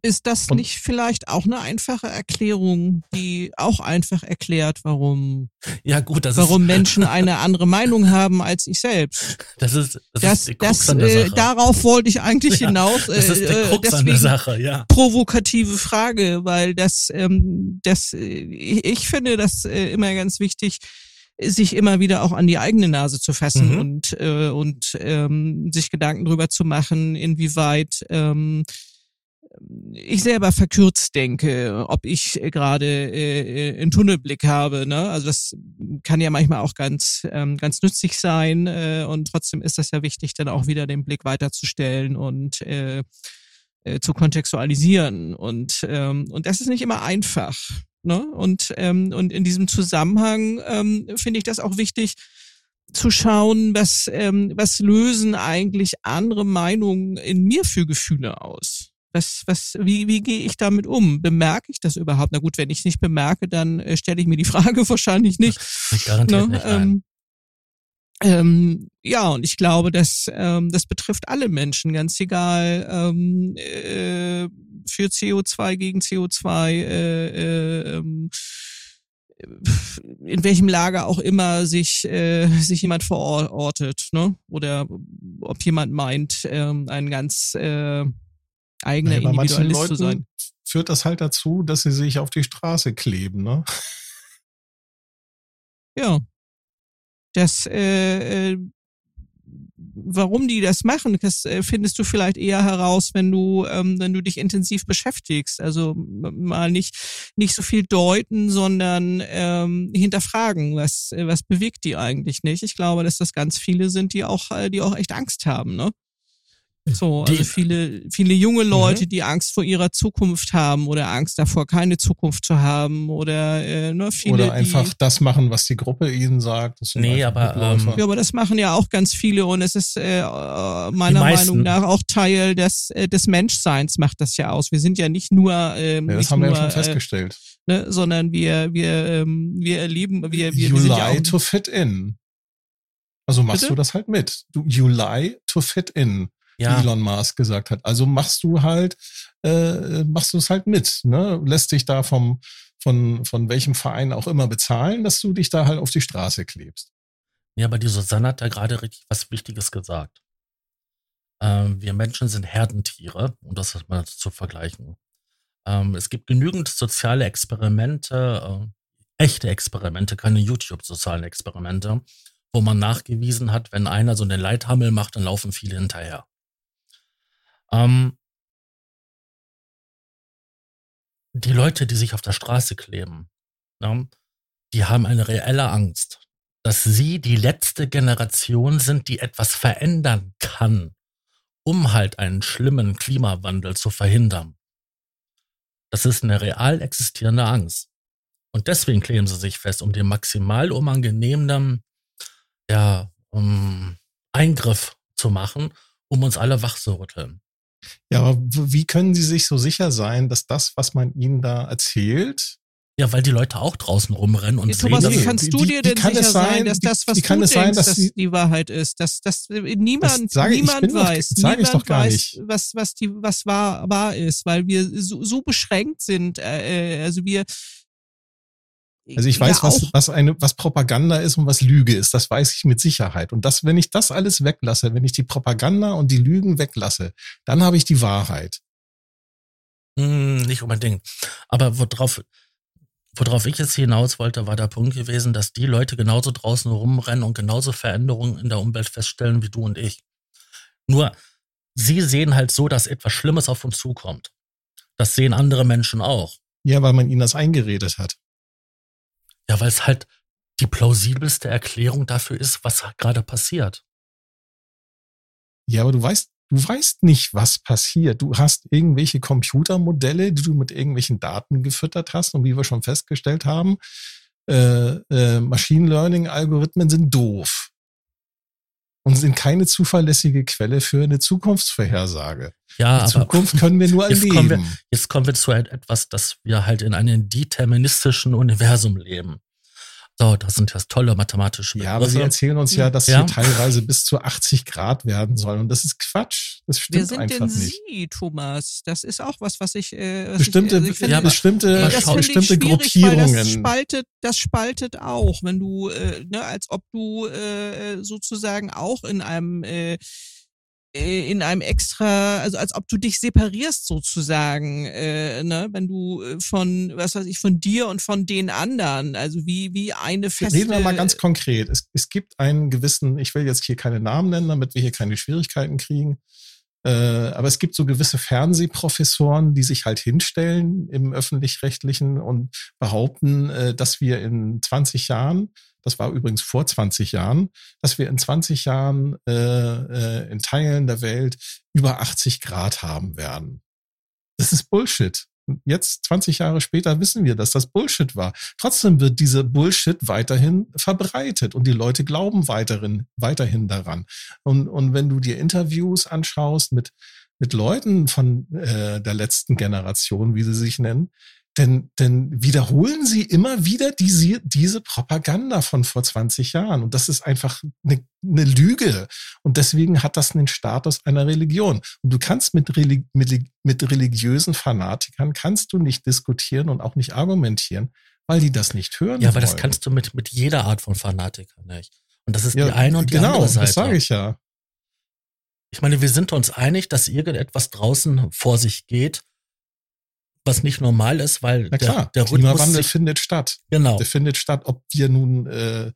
Ist das und nicht vielleicht auch eine einfache Erklärung, die auch einfach erklärt, warum, ja, gut, das warum ist, Menschen eine andere Meinung haben als ich selbst? Das ist, das, das, ist die das, an der äh, Sache. darauf wollte ich eigentlich ja, hinaus. das ist die äh, Krux an der Sache, ja. Provokative Frage, weil das, ähm, das, äh, ich finde das äh, immer ganz wichtig, sich immer wieder auch an die eigene Nase zu fassen mhm. und, äh, und ähm, sich Gedanken darüber zu machen, inwieweit ähm, ich selber verkürzt denke, ob ich gerade äh, einen Tunnelblick habe. Ne? Also das kann ja manchmal auch ganz, ähm, ganz nützlich sein äh, und trotzdem ist das ja wichtig, dann auch wieder den Blick weiterzustellen und äh, äh, zu kontextualisieren. Und, ähm, und das ist nicht immer einfach. Ne? Und, ähm, und in diesem Zusammenhang ähm, finde ich das auch wichtig, zu schauen, was, ähm, was lösen eigentlich andere Meinungen in mir für Gefühle aus. Was, was, wie, wie gehe ich damit um? Bemerke ich das überhaupt? Na gut, wenn ich es nicht bemerke, dann äh, stelle ich mir die Frage wahrscheinlich nicht. Garantiert ne? nicht. Ähm, ähm, ja, und ich glaube, dass ähm, das betrifft alle Menschen, ganz egal ähm, äh, für CO2 gegen CO2, äh, äh, ähm, in welchem Lager auch immer sich äh, sich jemand verortet, ne? Oder ob jemand meint, ähm, ein ganz äh, eigener ja, Individualist zu sein. Führt das halt dazu, dass sie sich auf die Straße kleben, ne? Ja, das, äh, äh, warum die das machen, das äh, findest du vielleicht eher heraus, wenn du, ähm, wenn du dich intensiv beschäftigst. Also mal nicht, nicht so viel deuten, sondern ähm, hinterfragen, was, äh, was bewegt die eigentlich nicht. Ich glaube, dass das ganz viele sind, die auch, äh, die auch echt Angst haben, ne? So, also viele, viele junge Leute, mhm. die Angst vor ihrer Zukunft haben oder Angst davor, keine Zukunft zu haben oder äh, ne, viele. Oder einfach die, das machen, was die Gruppe ihnen sagt. nee, aber ähm, ja, aber das machen ja auch ganz viele und es ist äh, meiner Meinung nach auch Teil des äh, des Menschseins macht das ja aus. Wir sind ja nicht nur ähm, ja, das haben nur, wir ja schon äh, festgestellt. Äh, ne, sondern wir wir ähm, wir erleben wir wir, you wir sind lie ja auch, to fit in. Also machst Bitte? du das halt mit. Du, you lie to fit in ja. Elon Musk gesagt hat. Also machst du halt, äh, machst du es halt mit, ne? Lässt dich da vom, von, von welchem Verein auch immer bezahlen, dass du dich da halt auf die Straße klebst. Ja, aber die Susanne hat da gerade richtig was Wichtiges gesagt. Ähm, wir Menschen sind Herdentiere, um das mal zu vergleichen. Ähm, es gibt genügend soziale Experimente, äh, echte Experimente, keine YouTube-sozialen Experimente, wo man nachgewiesen hat, wenn einer so eine Leithammel macht, dann laufen viele hinterher. Ähm, die Leute, die sich auf der Straße kleben, ja, die haben eine reelle Angst, dass sie die letzte Generation sind, die etwas verändern kann, um halt einen schlimmen Klimawandel zu verhindern. Das ist eine real existierende Angst. Und deswegen kleben sie sich fest, um den maximal unangenehmen ja, um Eingriff zu machen, um uns alle wach zu rütteln. Ja, aber wie können Sie sich so sicher sein, dass das, was man Ihnen da erzählt, ja, weil die Leute auch draußen rumrennen und ja, sehen, Thomas, wie kannst du dir denn sicher sein, dass das, was du denkst, sein, dass, dass die Wahrheit ist, dass, dass niemand, das niemand ich weiß, doch, niemand ich doch gar weiß, nicht. was, was die, was wahr, wahr ist, weil wir so, so beschränkt sind, äh, äh also wir, also ich weiß, ja, was, was eine, was Propaganda ist und was Lüge ist. Das weiß ich mit Sicherheit. Und das, wenn ich das alles weglasse, wenn ich die Propaganda und die Lügen weglasse, dann habe ich die Wahrheit. Hm, nicht unbedingt. Aber worauf, worauf ich jetzt hinaus wollte, war der Punkt gewesen, dass die Leute genauso draußen rumrennen und genauso Veränderungen in der Umwelt feststellen wie du und ich. Nur, sie sehen halt so, dass etwas Schlimmes auf uns zukommt. Das sehen andere Menschen auch. Ja, weil man ihnen das eingeredet hat. Ja, weil es halt die plausibelste Erklärung dafür ist, was gerade passiert. Ja, aber du weißt, du weißt nicht, was passiert. Du hast irgendwelche Computermodelle, die du mit irgendwelchen Daten gefüttert hast. Und wie wir schon festgestellt haben, äh, äh, Machine Learning-Algorithmen sind doof und sind keine zuverlässige Quelle für eine Zukunftsvorhersage. Ja, Die Zukunft können wir nur jetzt erleben. Kommen wir, jetzt kommen wir zu etwas, dass wir halt in einem deterministischen Universum leben. So, das sind ja tolle mathematische Begriffe. Ja, aber Sie erzählen uns ja, dass ja. hier teilweise bis zu 80 Grad werden sollen. Und das ist Quatsch. Das stimmt Wer sind einfach denn nicht. Sie, Thomas? Das ist auch was, was ich. Äh, was bestimmte ich, also ich finde, ja, bestimmte, das bestimmte Gruppierungen. Das spaltet, das spaltet auch, wenn du, äh, ne, als ob du äh, sozusagen auch in einem äh, äh, in einem extra, also als ob du dich separierst sozusagen, äh, ne, wenn du äh, von, was weiß ich, von dir und von den anderen, also wie, wie eine feste... Reden wir mal ganz konkret. Es, es gibt einen gewissen, ich will jetzt hier keine Namen nennen, damit wir hier keine Schwierigkeiten kriegen, äh, aber es gibt so gewisse Fernsehprofessoren, die sich halt hinstellen im öffentlich-rechtlichen und behaupten, äh, dass wir in 20 Jahren das war übrigens vor 20 Jahren, dass wir in 20 Jahren äh, äh, in Teilen der Welt über 80 Grad haben werden. Das ist Bullshit. Jetzt, 20 Jahre später, wissen wir, dass das Bullshit war. Trotzdem wird diese Bullshit weiterhin verbreitet und die Leute glauben weiterhin, weiterhin daran. Und, und wenn du dir Interviews anschaust mit mit Leuten von äh, der letzten Generation, wie sie sich nennen, denn, denn wiederholen sie immer wieder diese, diese Propaganda von vor 20 Jahren. Und das ist einfach eine, eine Lüge. Und deswegen hat das den Status einer Religion. Und du kannst mit, Reli mit, mit religiösen Fanatikern, kannst du nicht diskutieren und auch nicht argumentieren, weil die das nicht hören. Ja, aber wollen. das kannst du mit, mit jeder Art von Fanatiker nicht. Und das ist ja, die eine und die genau, andere Seite. Genau, das sage ich ja. Ich meine, wir sind uns einig, dass irgendetwas draußen vor sich geht, was nicht normal ist, weil Na klar, der, der Klimawandel findet statt. Genau. Der findet statt, ob wir nun äh,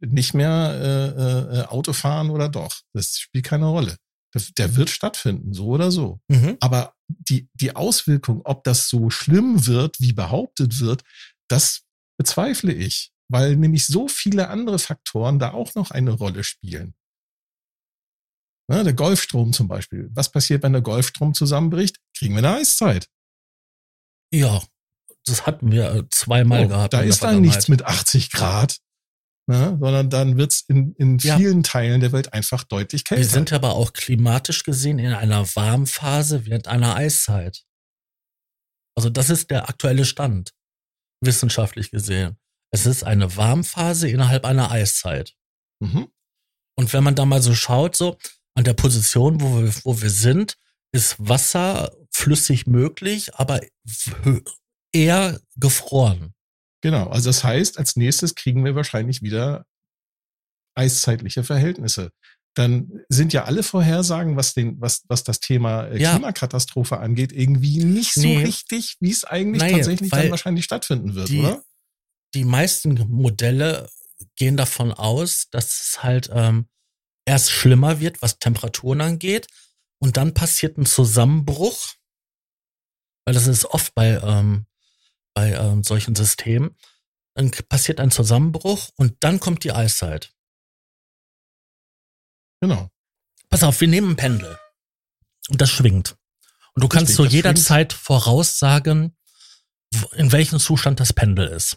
nicht mehr äh, äh, Auto fahren oder doch. Das spielt keine Rolle. Der, der wird stattfinden, so oder so. Mhm. Aber die, die Auswirkung, ob das so schlimm wird, wie behauptet wird, das bezweifle ich, weil nämlich so viele andere Faktoren da auch noch eine Rolle spielen. Na, der Golfstrom zum Beispiel. Was passiert, wenn der Golfstrom zusammenbricht? Kriegen wir eine Eiszeit. Ja, das hatten wir äh, zweimal oh, gehabt. Da ist dann nichts mit 80 Grad, ne, sondern dann wird's in, in vielen ja. Teilen der Welt einfach deutlich kälter. Wir sind aber auch klimatisch gesehen in einer Warmphase während einer Eiszeit. Also das ist der aktuelle Stand, wissenschaftlich gesehen. Es ist eine Warmphase innerhalb einer Eiszeit. Mhm. Und wenn man da mal so schaut, so an der Position, wo wir, wo wir sind, ist Wasser flüssig möglich, aber eher gefroren. Genau, also das heißt, als nächstes kriegen wir wahrscheinlich wieder eiszeitliche Verhältnisse. Dann sind ja alle Vorhersagen, was, den, was, was das Thema äh, ja. Klimakatastrophe angeht, irgendwie nicht so nee. richtig, wie es eigentlich Nein, tatsächlich dann wahrscheinlich stattfinden wird, die, oder? Die meisten Modelle gehen davon aus, dass es halt ähm, erst schlimmer wird, was Temperaturen angeht, und dann passiert ein Zusammenbruch weil das ist oft bei, ähm, bei ähm, solchen Systemen, dann passiert ein Zusammenbruch und dann kommt die Eiszeit. Genau. Pass auf, wir nehmen ein Pendel und das schwingt. Und du kannst zu so jeder Zeit voraussagen, in welchem Zustand das Pendel ist.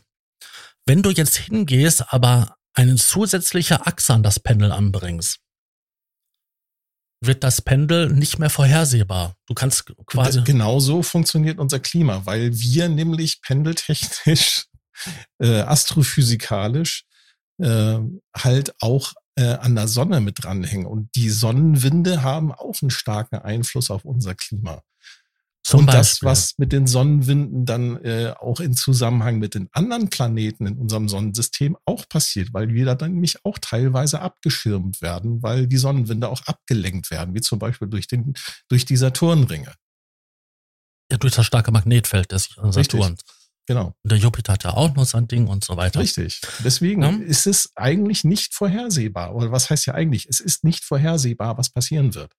Wenn du jetzt hingehst, aber eine zusätzliche Achse an das Pendel anbringst, wird das Pendel nicht mehr vorhersehbar. Du kannst quasi. Genau so funktioniert unser Klima, weil wir nämlich pendeltechnisch, äh, astrophysikalisch äh, halt auch äh, an der Sonne mit dranhängen. Und die Sonnenwinde haben auch einen starken Einfluss auf unser Klima. Zum und Beispiel. das, was mit den Sonnenwinden dann äh, auch in Zusammenhang mit den anderen Planeten in unserem Sonnensystem auch passiert, weil wir da dann nämlich auch teilweise abgeschirmt werden, weil die Sonnenwinde auch abgelenkt werden, wie zum Beispiel durch, den, durch die Saturnringe. Ja, durch das starke Magnetfeld des Saturns. Genau. Und der Jupiter hat ja auch noch sein Ding und so weiter. Richtig. Deswegen ja? ist es eigentlich nicht vorhersehbar. Oder was heißt ja eigentlich? Es ist nicht vorhersehbar, was passieren wird.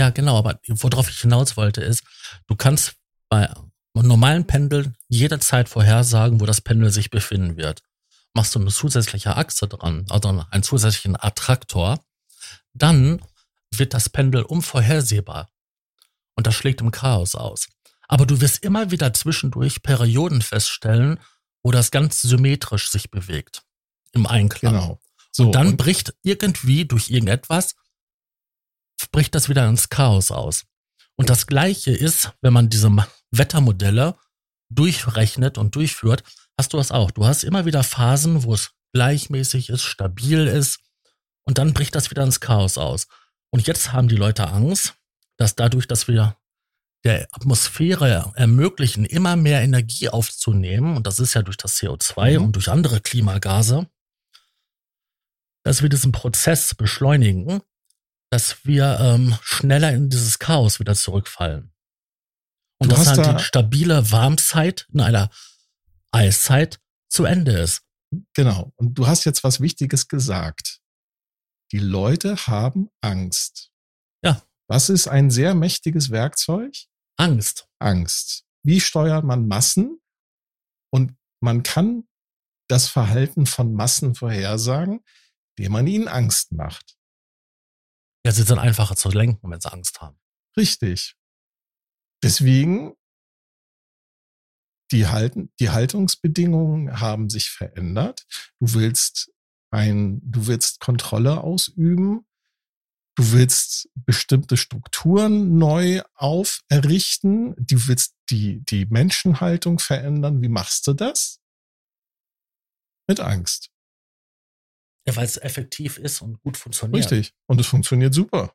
Ja, genau, aber worauf ich hinaus wollte ist, du kannst bei einem normalen Pendel jederzeit vorhersagen, wo das Pendel sich befinden wird. Machst du eine zusätzliche Achse dran, also einen zusätzlichen Attraktor, dann wird das Pendel unvorhersehbar. Und das schlägt im Chaos aus. Aber du wirst immer wieder zwischendurch Perioden feststellen, wo das ganz symmetrisch sich bewegt. Im Einklang. Genau. So, und dann und bricht irgendwie durch irgendetwas bricht das wieder ins Chaos aus. Und das Gleiche ist, wenn man diese Wettermodelle durchrechnet und durchführt, hast du das auch. Du hast immer wieder Phasen, wo es gleichmäßig ist, stabil ist und dann bricht das wieder ins Chaos aus. Und jetzt haben die Leute Angst, dass dadurch, dass wir der Atmosphäre ermöglichen, immer mehr Energie aufzunehmen, und das ist ja durch das CO2 mhm. und durch andere Klimagase, dass wir diesen Prozess beschleunigen dass wir ähm, schneller in dieses Chaos wieder zurückfallen. Und du dass halt da die stabile Warmzeit in einer Eiszeit zu Ende ist. Genau. Und du hast jetzt was Wichtiges gesagt. Die Leute haben Angst. Ja. Was ist ein sehr mächtiges Werkzeug? Angst. Angst. Wie steuert man Massen? Und man kann das Verhalten von Massen vorhersagen, indem man ihnen Angst macht. Ja, sie sind einfacher zu lenken, wenn sie Angst haben. Richtig. Deswegen, die, Halten, die Haltungsbedingungen haben sich verändert. Du willst ein, du willst Kontrolle ausüben. Du willst bestimmte Strukturen neu auferrichten. Du willst die, die Menschenhaltung verändern. Wie machst du das? Mit Angst. Ja, weil es effektiv ist und gut funktioniert. Richtig. Und es funktioniert super.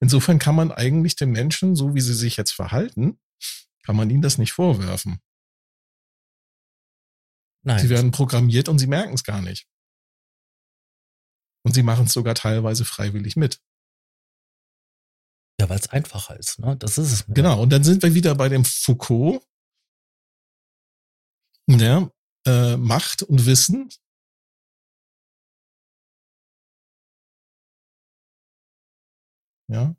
Insofern kann man eigentlich den Menschen, so wie sie sich jetzt verhalten, kann man ihnen das nicht vorwerfen. Nein. Sie werden programmiert und sie merken es gar nicht. Und sie machen es sogar teilweise freiwillig mit. Ja, weil es einfacher ist, ne? Das ist es. Genau, und dann sind wir wieder bei dem Foucault. Ja, äh, Macht und Wissen. Ja,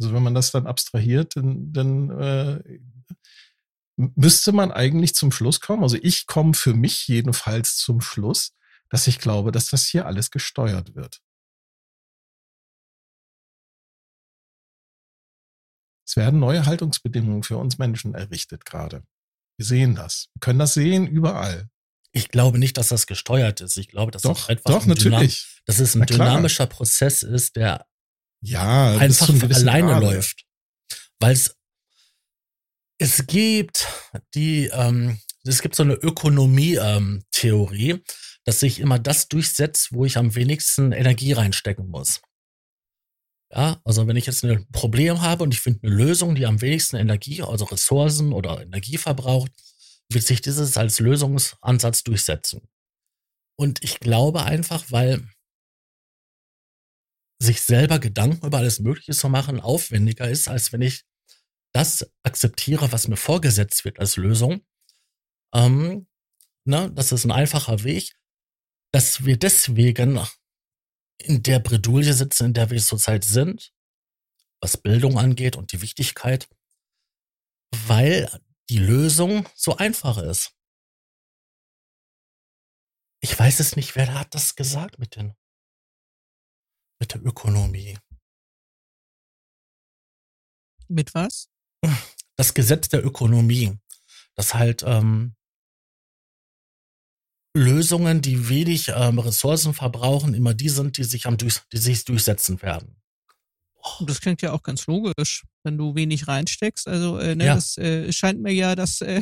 also wenn man das dann abstrahiert, dann, dann äh, müsste man eigentlich zum Schluss kommen. Also ich komme für mich jedenfalls zum Schluss, dass ich glaube, dass das hier alles gesteuert wird. Es werden neue Haltungsbedingungen für uns Menschen errichtet gerade. Wir sehen das. Wir können das sehen überall. Ich glaube nicht, dass das gesteuert ist. Ich glaube, dass doch, das einfach doch, natürlich. Dass es ein Na klar. dynamischer Prozess ist, der Ja, einfach alleine Grade. läuft. Weil es, es gibt die, ähm, es gibt so eine Ökonomie-Theorie, dass sich immer das durchsetzt, wo ich am wenigsten Energie reinstecken muss. Ja, also wenn ich jetzt ein Problem habe und ich finde eine Lösung, die am wenigsten Energie, also Ressourcen oder Energie verbraucht, wird sich dieses als Lösungsansatz durchsetzen. Und ich glaube einfach, weil sich selber Gedanken über alles Mögliche zu machen aufwendiger ist, als wenn ich das akzeptiere, was mir vorgesetzt wird als Lösung. Ähm, ne, das ist ein einfacher Weg, dass wir deswegen in der Bredouille sitzen, in der wir zurzeit sind, was Bildung angeht und die Wichtigkeit, weil die Lösung so einfach ist. Ich weiß es nicht, wer hat das gesagt mit den mit der Ökonomie. Mit was? Das Gesetz der Ökonomie, das halt ähm, Lösungen, die wenig ähm, Ressourcen verbrauchen, immer die sind, die sich am durch, die sich durchsetzen werden. Das klingt ja auch ganz logisch, wenn du wenig reinsteckst. Also äh, ne, Ja. das äh, scheint mir ja das äh,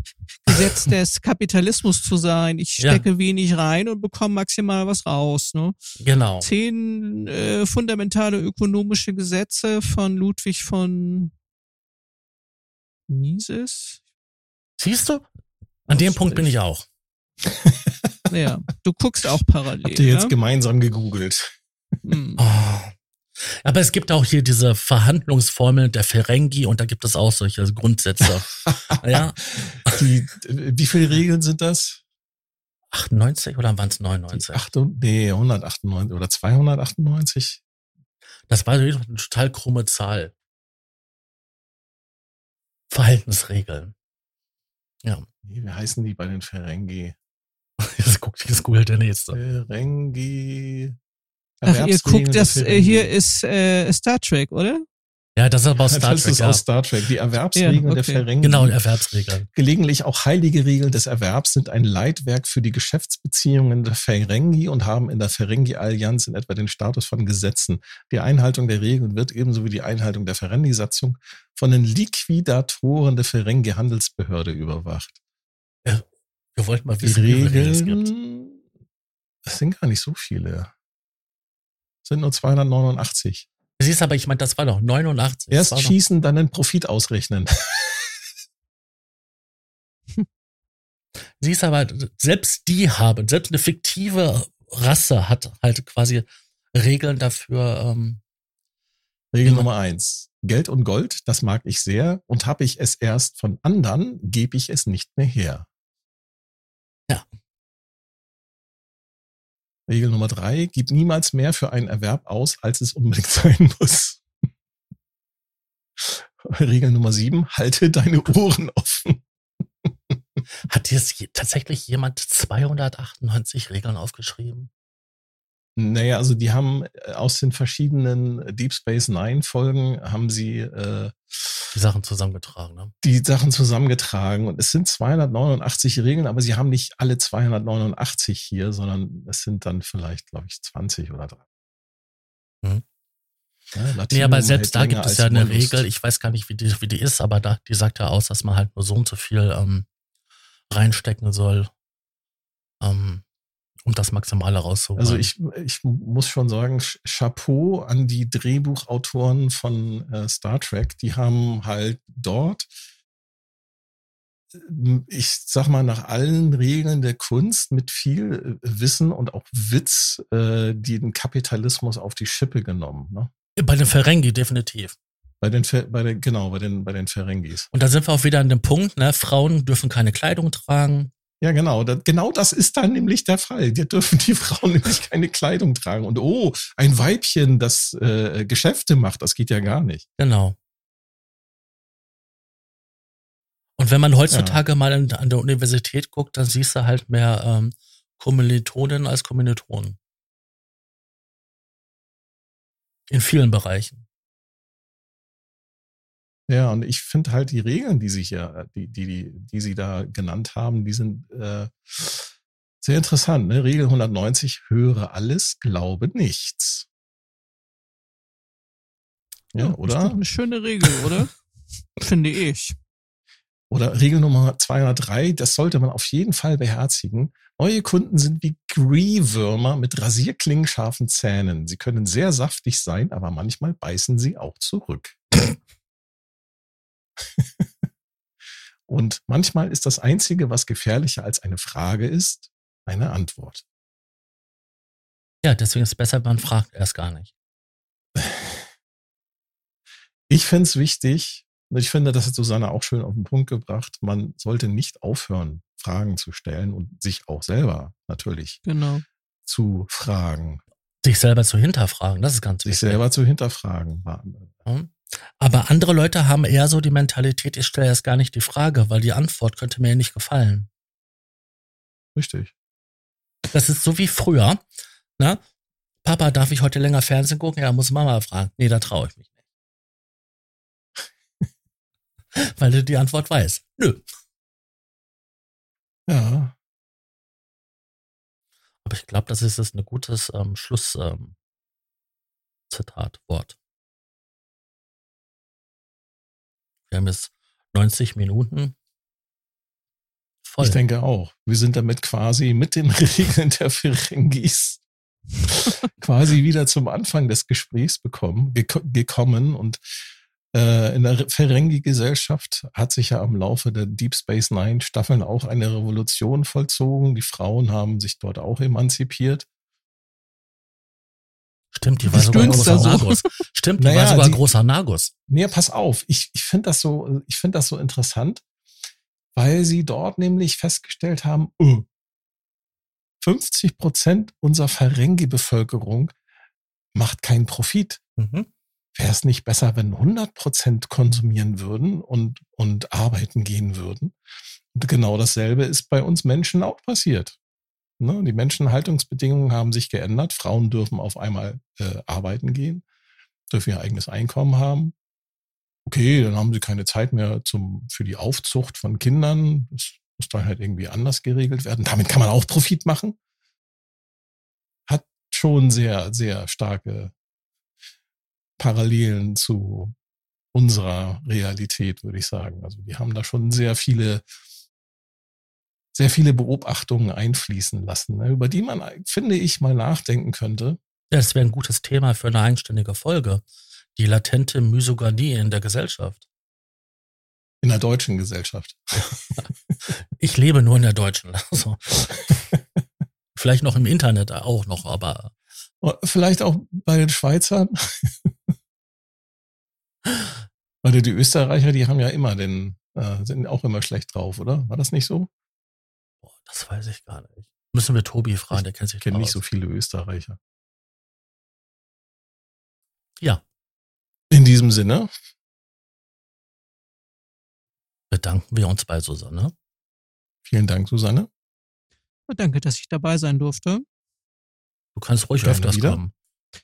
Gesetz des Kapitalismus zu sein. Ich Ja. stecke wenig rein und bekomme maximal was raus. Ne? Genau. Zehn äh, fundamentale ökonomische Gesetze von Ludwig von Mises. Siehst du? An dem Punkt bin ich auch. Ja, du guckst auch parallel. Habt ihr jetzt ja? gemeinsam gegoogelt? Hm. Oh. Aber es gibt auch hier diese Verhandlungsformel der Ferengi und da gibt es auch solche Grundsätze. ja, Die, wie viele Regeln sind das? 98 oder waren es Die 99? acht, und- nee, 198 oder 298? Das war eine total krumme Zahl. Verhaltensregeln. Ja, wie heißen die bei den Ferengi? jetzt guckt, jetzt googelt der nächste. Ferengi. Ach, ihr guckt, der das äh, hier ist äh, Star Trek, oder? Ja, das ist aber aus Star das Trek. ist Ja. aus Star Trek. Die Erwerbsregeln Ja, der okay. Ferengi. Genau, Erwerbsregeln. Gelegentlich auch heilige Regeln des Erwerbs sind ein Leitwerk für die Geschäftsbeziehungen der Ferengi und haben in der Ferengi-Allianz in etwa den Status von Gesetzen. Die Einhaltung der Regeln wird ebenso wie die Einhaltung der Ferengi-Satzung von den Liquidatoren der Ferengi-Handelsbehörde überwacht. Wir wollten mal Die wissen, wie viele Regeln es gibt. Regeln, es sind gar nicht so viele. Sind nur 289. Siehst aber, ich meine, das war doch 89. Erst doch, schießen, dann den Profit ausrechnen. siehst aber, selbst die haben, selbst eine fiktive Rasse hat halt quasi Regeln dafür. Ähm, Regel. Nummer eins. Geld und Gold, das mag ich sehr. Und habe ich es erst von anderen, gebe ich es nicht mehr her. Regel Nummer drei. Gib niemals mehr für einen Erwerb aus, als es unbedingt sein muss. Regel Nummer sieben. Halte deine Ohren offen. hat je, tatsächlich jemand 298 Regeln aufgeschrieben? Naja, also die haben äh, aus den verschiedenen Deep Space Nine Folgen haben sie äh, die Sachen zusammengetragen, ne? Die Sachen zusammengetragen und es sind 289 Regeln, aber sie haben nicht alle 289 hier, sondern es sind dann vielleicht, glaube ich, 20 oder 3. Mhm. Ja, nee, aber selbst da gibt es ja eine. Regel, ich weiß gar nicht, wie die, wie die ist, aber da, die sagt ja aus, dass man halt nur so und so viel ähm, reinstecken soll, ähm, um das Maximale rauszuholen. Also ich, ich muss schon sagen, Chapeau an die Drehbuchautoren von äh, Star Trek, die haben halt dort ich sag mal, nach allen Regeln der Kunst mit viel äh, Wissen und auch Witz äh, den Kapitalismus auf die Schippe genommen. Ne? Bei den Ferengi definitiv. Bei den, bei den, genau, bei den, bei den Ferengis. Und da sind wir auch wieder an dem Punkt, ne? Frauen dürfen keine Kleidung tragen. Ja, genau. Da, genau das ist dann nämlich der Fall. Hier dürfen die Frauen nämlich keine Kleidung tragen. Und oh, ein Weibchen, das äh, Geschäfte macht, das geht ja gar nicht. Genau. Und wenn man heutzutage ja. mal an, an, der Universität guckt, dann siehst du halt mehr ähm, Kommilitonen als Kommilitonen. In vielen Bereichen. Ja, und ich finde halt die Regeln, die sich ja, die, die, die, die sie da genannt haben, die sind äh, sehr interessant. Ne? Regel 190, höre alles, glaube nichts. Ja, ja oder? Ist eine schöne Regel, oder? finde ich. Oder Regel Nummer 203, das sollte man auf jeden Fall beherzigen. Neue Kunden sind wie Gree-Würmer mit rasierklingenscharfen Zähnen. Sie können sehr saftig sein, aber manchmal beißen sie auch zurück. Und manchmal ist das Einzige, was gefährlicher als eine Frage ist, eine Antwort. Ja, deswegen ist es besser, man fragt erst gar nicht. Ich finde es wichtig, ich finde, das hat Susanne auch schön auf den Punkt gebracht. Man sollte nicht aufhören, Fragen zu stellen und sich auch selber natürlich genau. zu fragen. Sich selber zu hinterfragen, das ist ganz wichtig. Sich selber zu hinterfragen. Aber andere Leute haben eher so die Mentalität, ich stelle erst gar nicht die Frage, weil die Antwort könnte mir ja nicht gefallen. Richtig. Das ist so wie früher. Ne? Papa, darf ich heute länger Fernsehen gucken? Ja, muss Mama fragen. Nee, da traue ich mich weil du die Antwort weißt. Nö. Ja. Aber ich glaube, das ist ein gutes ähm, Schlusszitat, ähm, Wort. Haben jetzt 90 Minuten. Voll. Ich denke auch. Wir sind damit quasi mit den Regeln der Ferengis quasi wieder zum Anfang des Gesprächs bekommen, gekommen und äh, in der Ferengi-Gesellschaft hat sich ja im Laufe der Deep Space Nine Staffeln auch eine Revolution vollzogen. Die Frauen haben sich dort auch emanzipiert. Stimmt, die war sogar ein großer so. Nagus. Stimmt, die naja, war sogar ein großer Nagus. Nee, pass auf. Ich, ich finde das so, ich finde das so interessant, weil sie dort nämlich festgestellt haben, oh, 50 Prozent unserer Ferengi-Bevölkerung macht keinen Profit. Mhm wäre es nicht besser, wenn 100 Prozent konsumieren würden und, und arbeiten gehen würden? Und genau dasselbe ist bei uns Menschen auch passiert. Ne? Die Menschenhaltungsbedingungen haben sich geändert. Frauen dürfen auf einmal äh, arbeiten gehen, dürfen ihr eigenes Einkommen haben. Okay, dann haben sie keine Zeit mehr zum, für die Aufzucht von Kindern. Das muss dann halt irgendwie anders geregelt werden. Damit kann man auch Profit machen. Hat schon sehr, sehr starke Parallelen zu unserer Realität, würde ich sagen. Also die haben da schon sehr viele, sehr viele Beobachtungen einfließen lassen, ne, über die man, finde ich, mal nachdenken könnte. Ja, das wäre ein gutes Thema für eine eigenständige Folge. Die latente Misogynie in der Gesellschaft. In der deutschen Gesellschaft. Ich lebe nur in der deutschen. Also. Vielleicht noch im Internet auch noch, aber. Vielleicht auch bei den Schweizern. Weil die Österreicher, die haben ja immer den, äh, sind auch immer schlecht drauf, oder? War das nicht so? Das weiß ich gar nicht. Müssen wir Tobi fragen, der kennt sich Ich kenne nicht so viele Österreicher. Ja. In diesem Sinne. Bedanken wir uns bei Susanne. Vielen Dank, Susanne. Danke, dass ich dabei sein durfte. Du kannst ruhig gerne öfters wieder. kommen.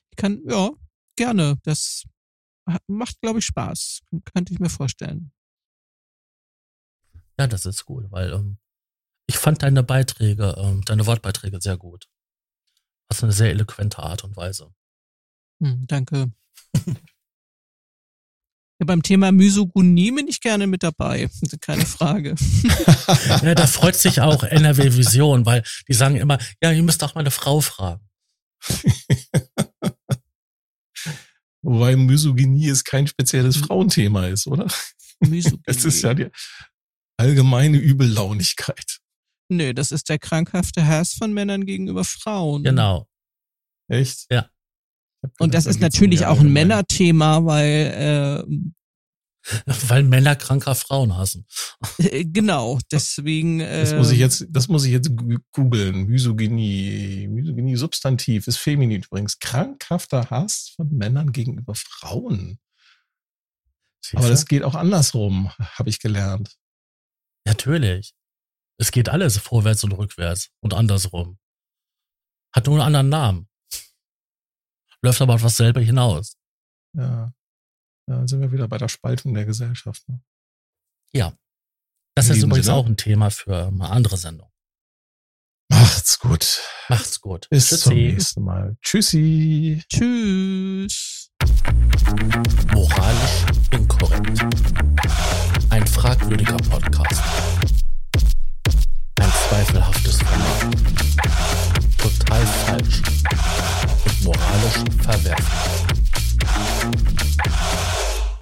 Ich kann, ja, gerne. Das macht, glaube ich, Spaß. Könnte ich mir vorstellen. Ja, das ist cool, weil ähm, ich fand deine Beiträge, ähm, deine Wortbeiträge sehr gut. Hast eine sehr eloquente Art und Weise. Hm, danke. ja, beim Thema Misogynie bin ich gerne mit dabei. Keine Frage. ja, da freut sich auch NRW Vision, weil die sagen immer, ja, ihr müsst auch mal eine Frau fragen. Wobei Misogynie ist kein spezielles hm. Frauenthema ist, oder? Misogynie. Es ist ja die allgemeine Übellaunigkeit. Nö, das ist der krankhafte Hass von Männern gegenüber Frauen. Genau. Echt? Ja. Und das ist natürlich auch ein Männerthema, weil äh, weil Männer kranker Frauen hassen. Äh, genau, deswegen. Äh, das muss ich jetzt, das muss ich jetzt googeln. Misogynie, Misogynie Substantiv ist feminin übrigens. Krankhafter Hass von Männern gegenüber Frauen. Aber das geht auch andersrum, habe ich gelernt. Natürlich. Es geht alles vorwärts und rückwärts und andersrum. Hat nur einen anderen Namen. Läuft aber auf dasselbe hinaus. Ja. Ja, dann sind wir wieder bei der Spaltung der Gesellschaft. Ne? Ja. Das In ist übrigens Sinne. auch ein Thema für eine andere Sendung. Macht's gut. Macht's gut. Bis Tschüssi. zum nächsten Mal. Tschüssi. Tschüss. Moralisch inkorrekt. Ein fragwürdiger Podcast zweifelhaftes Verhalten, total falsch und moralisch verwerflich.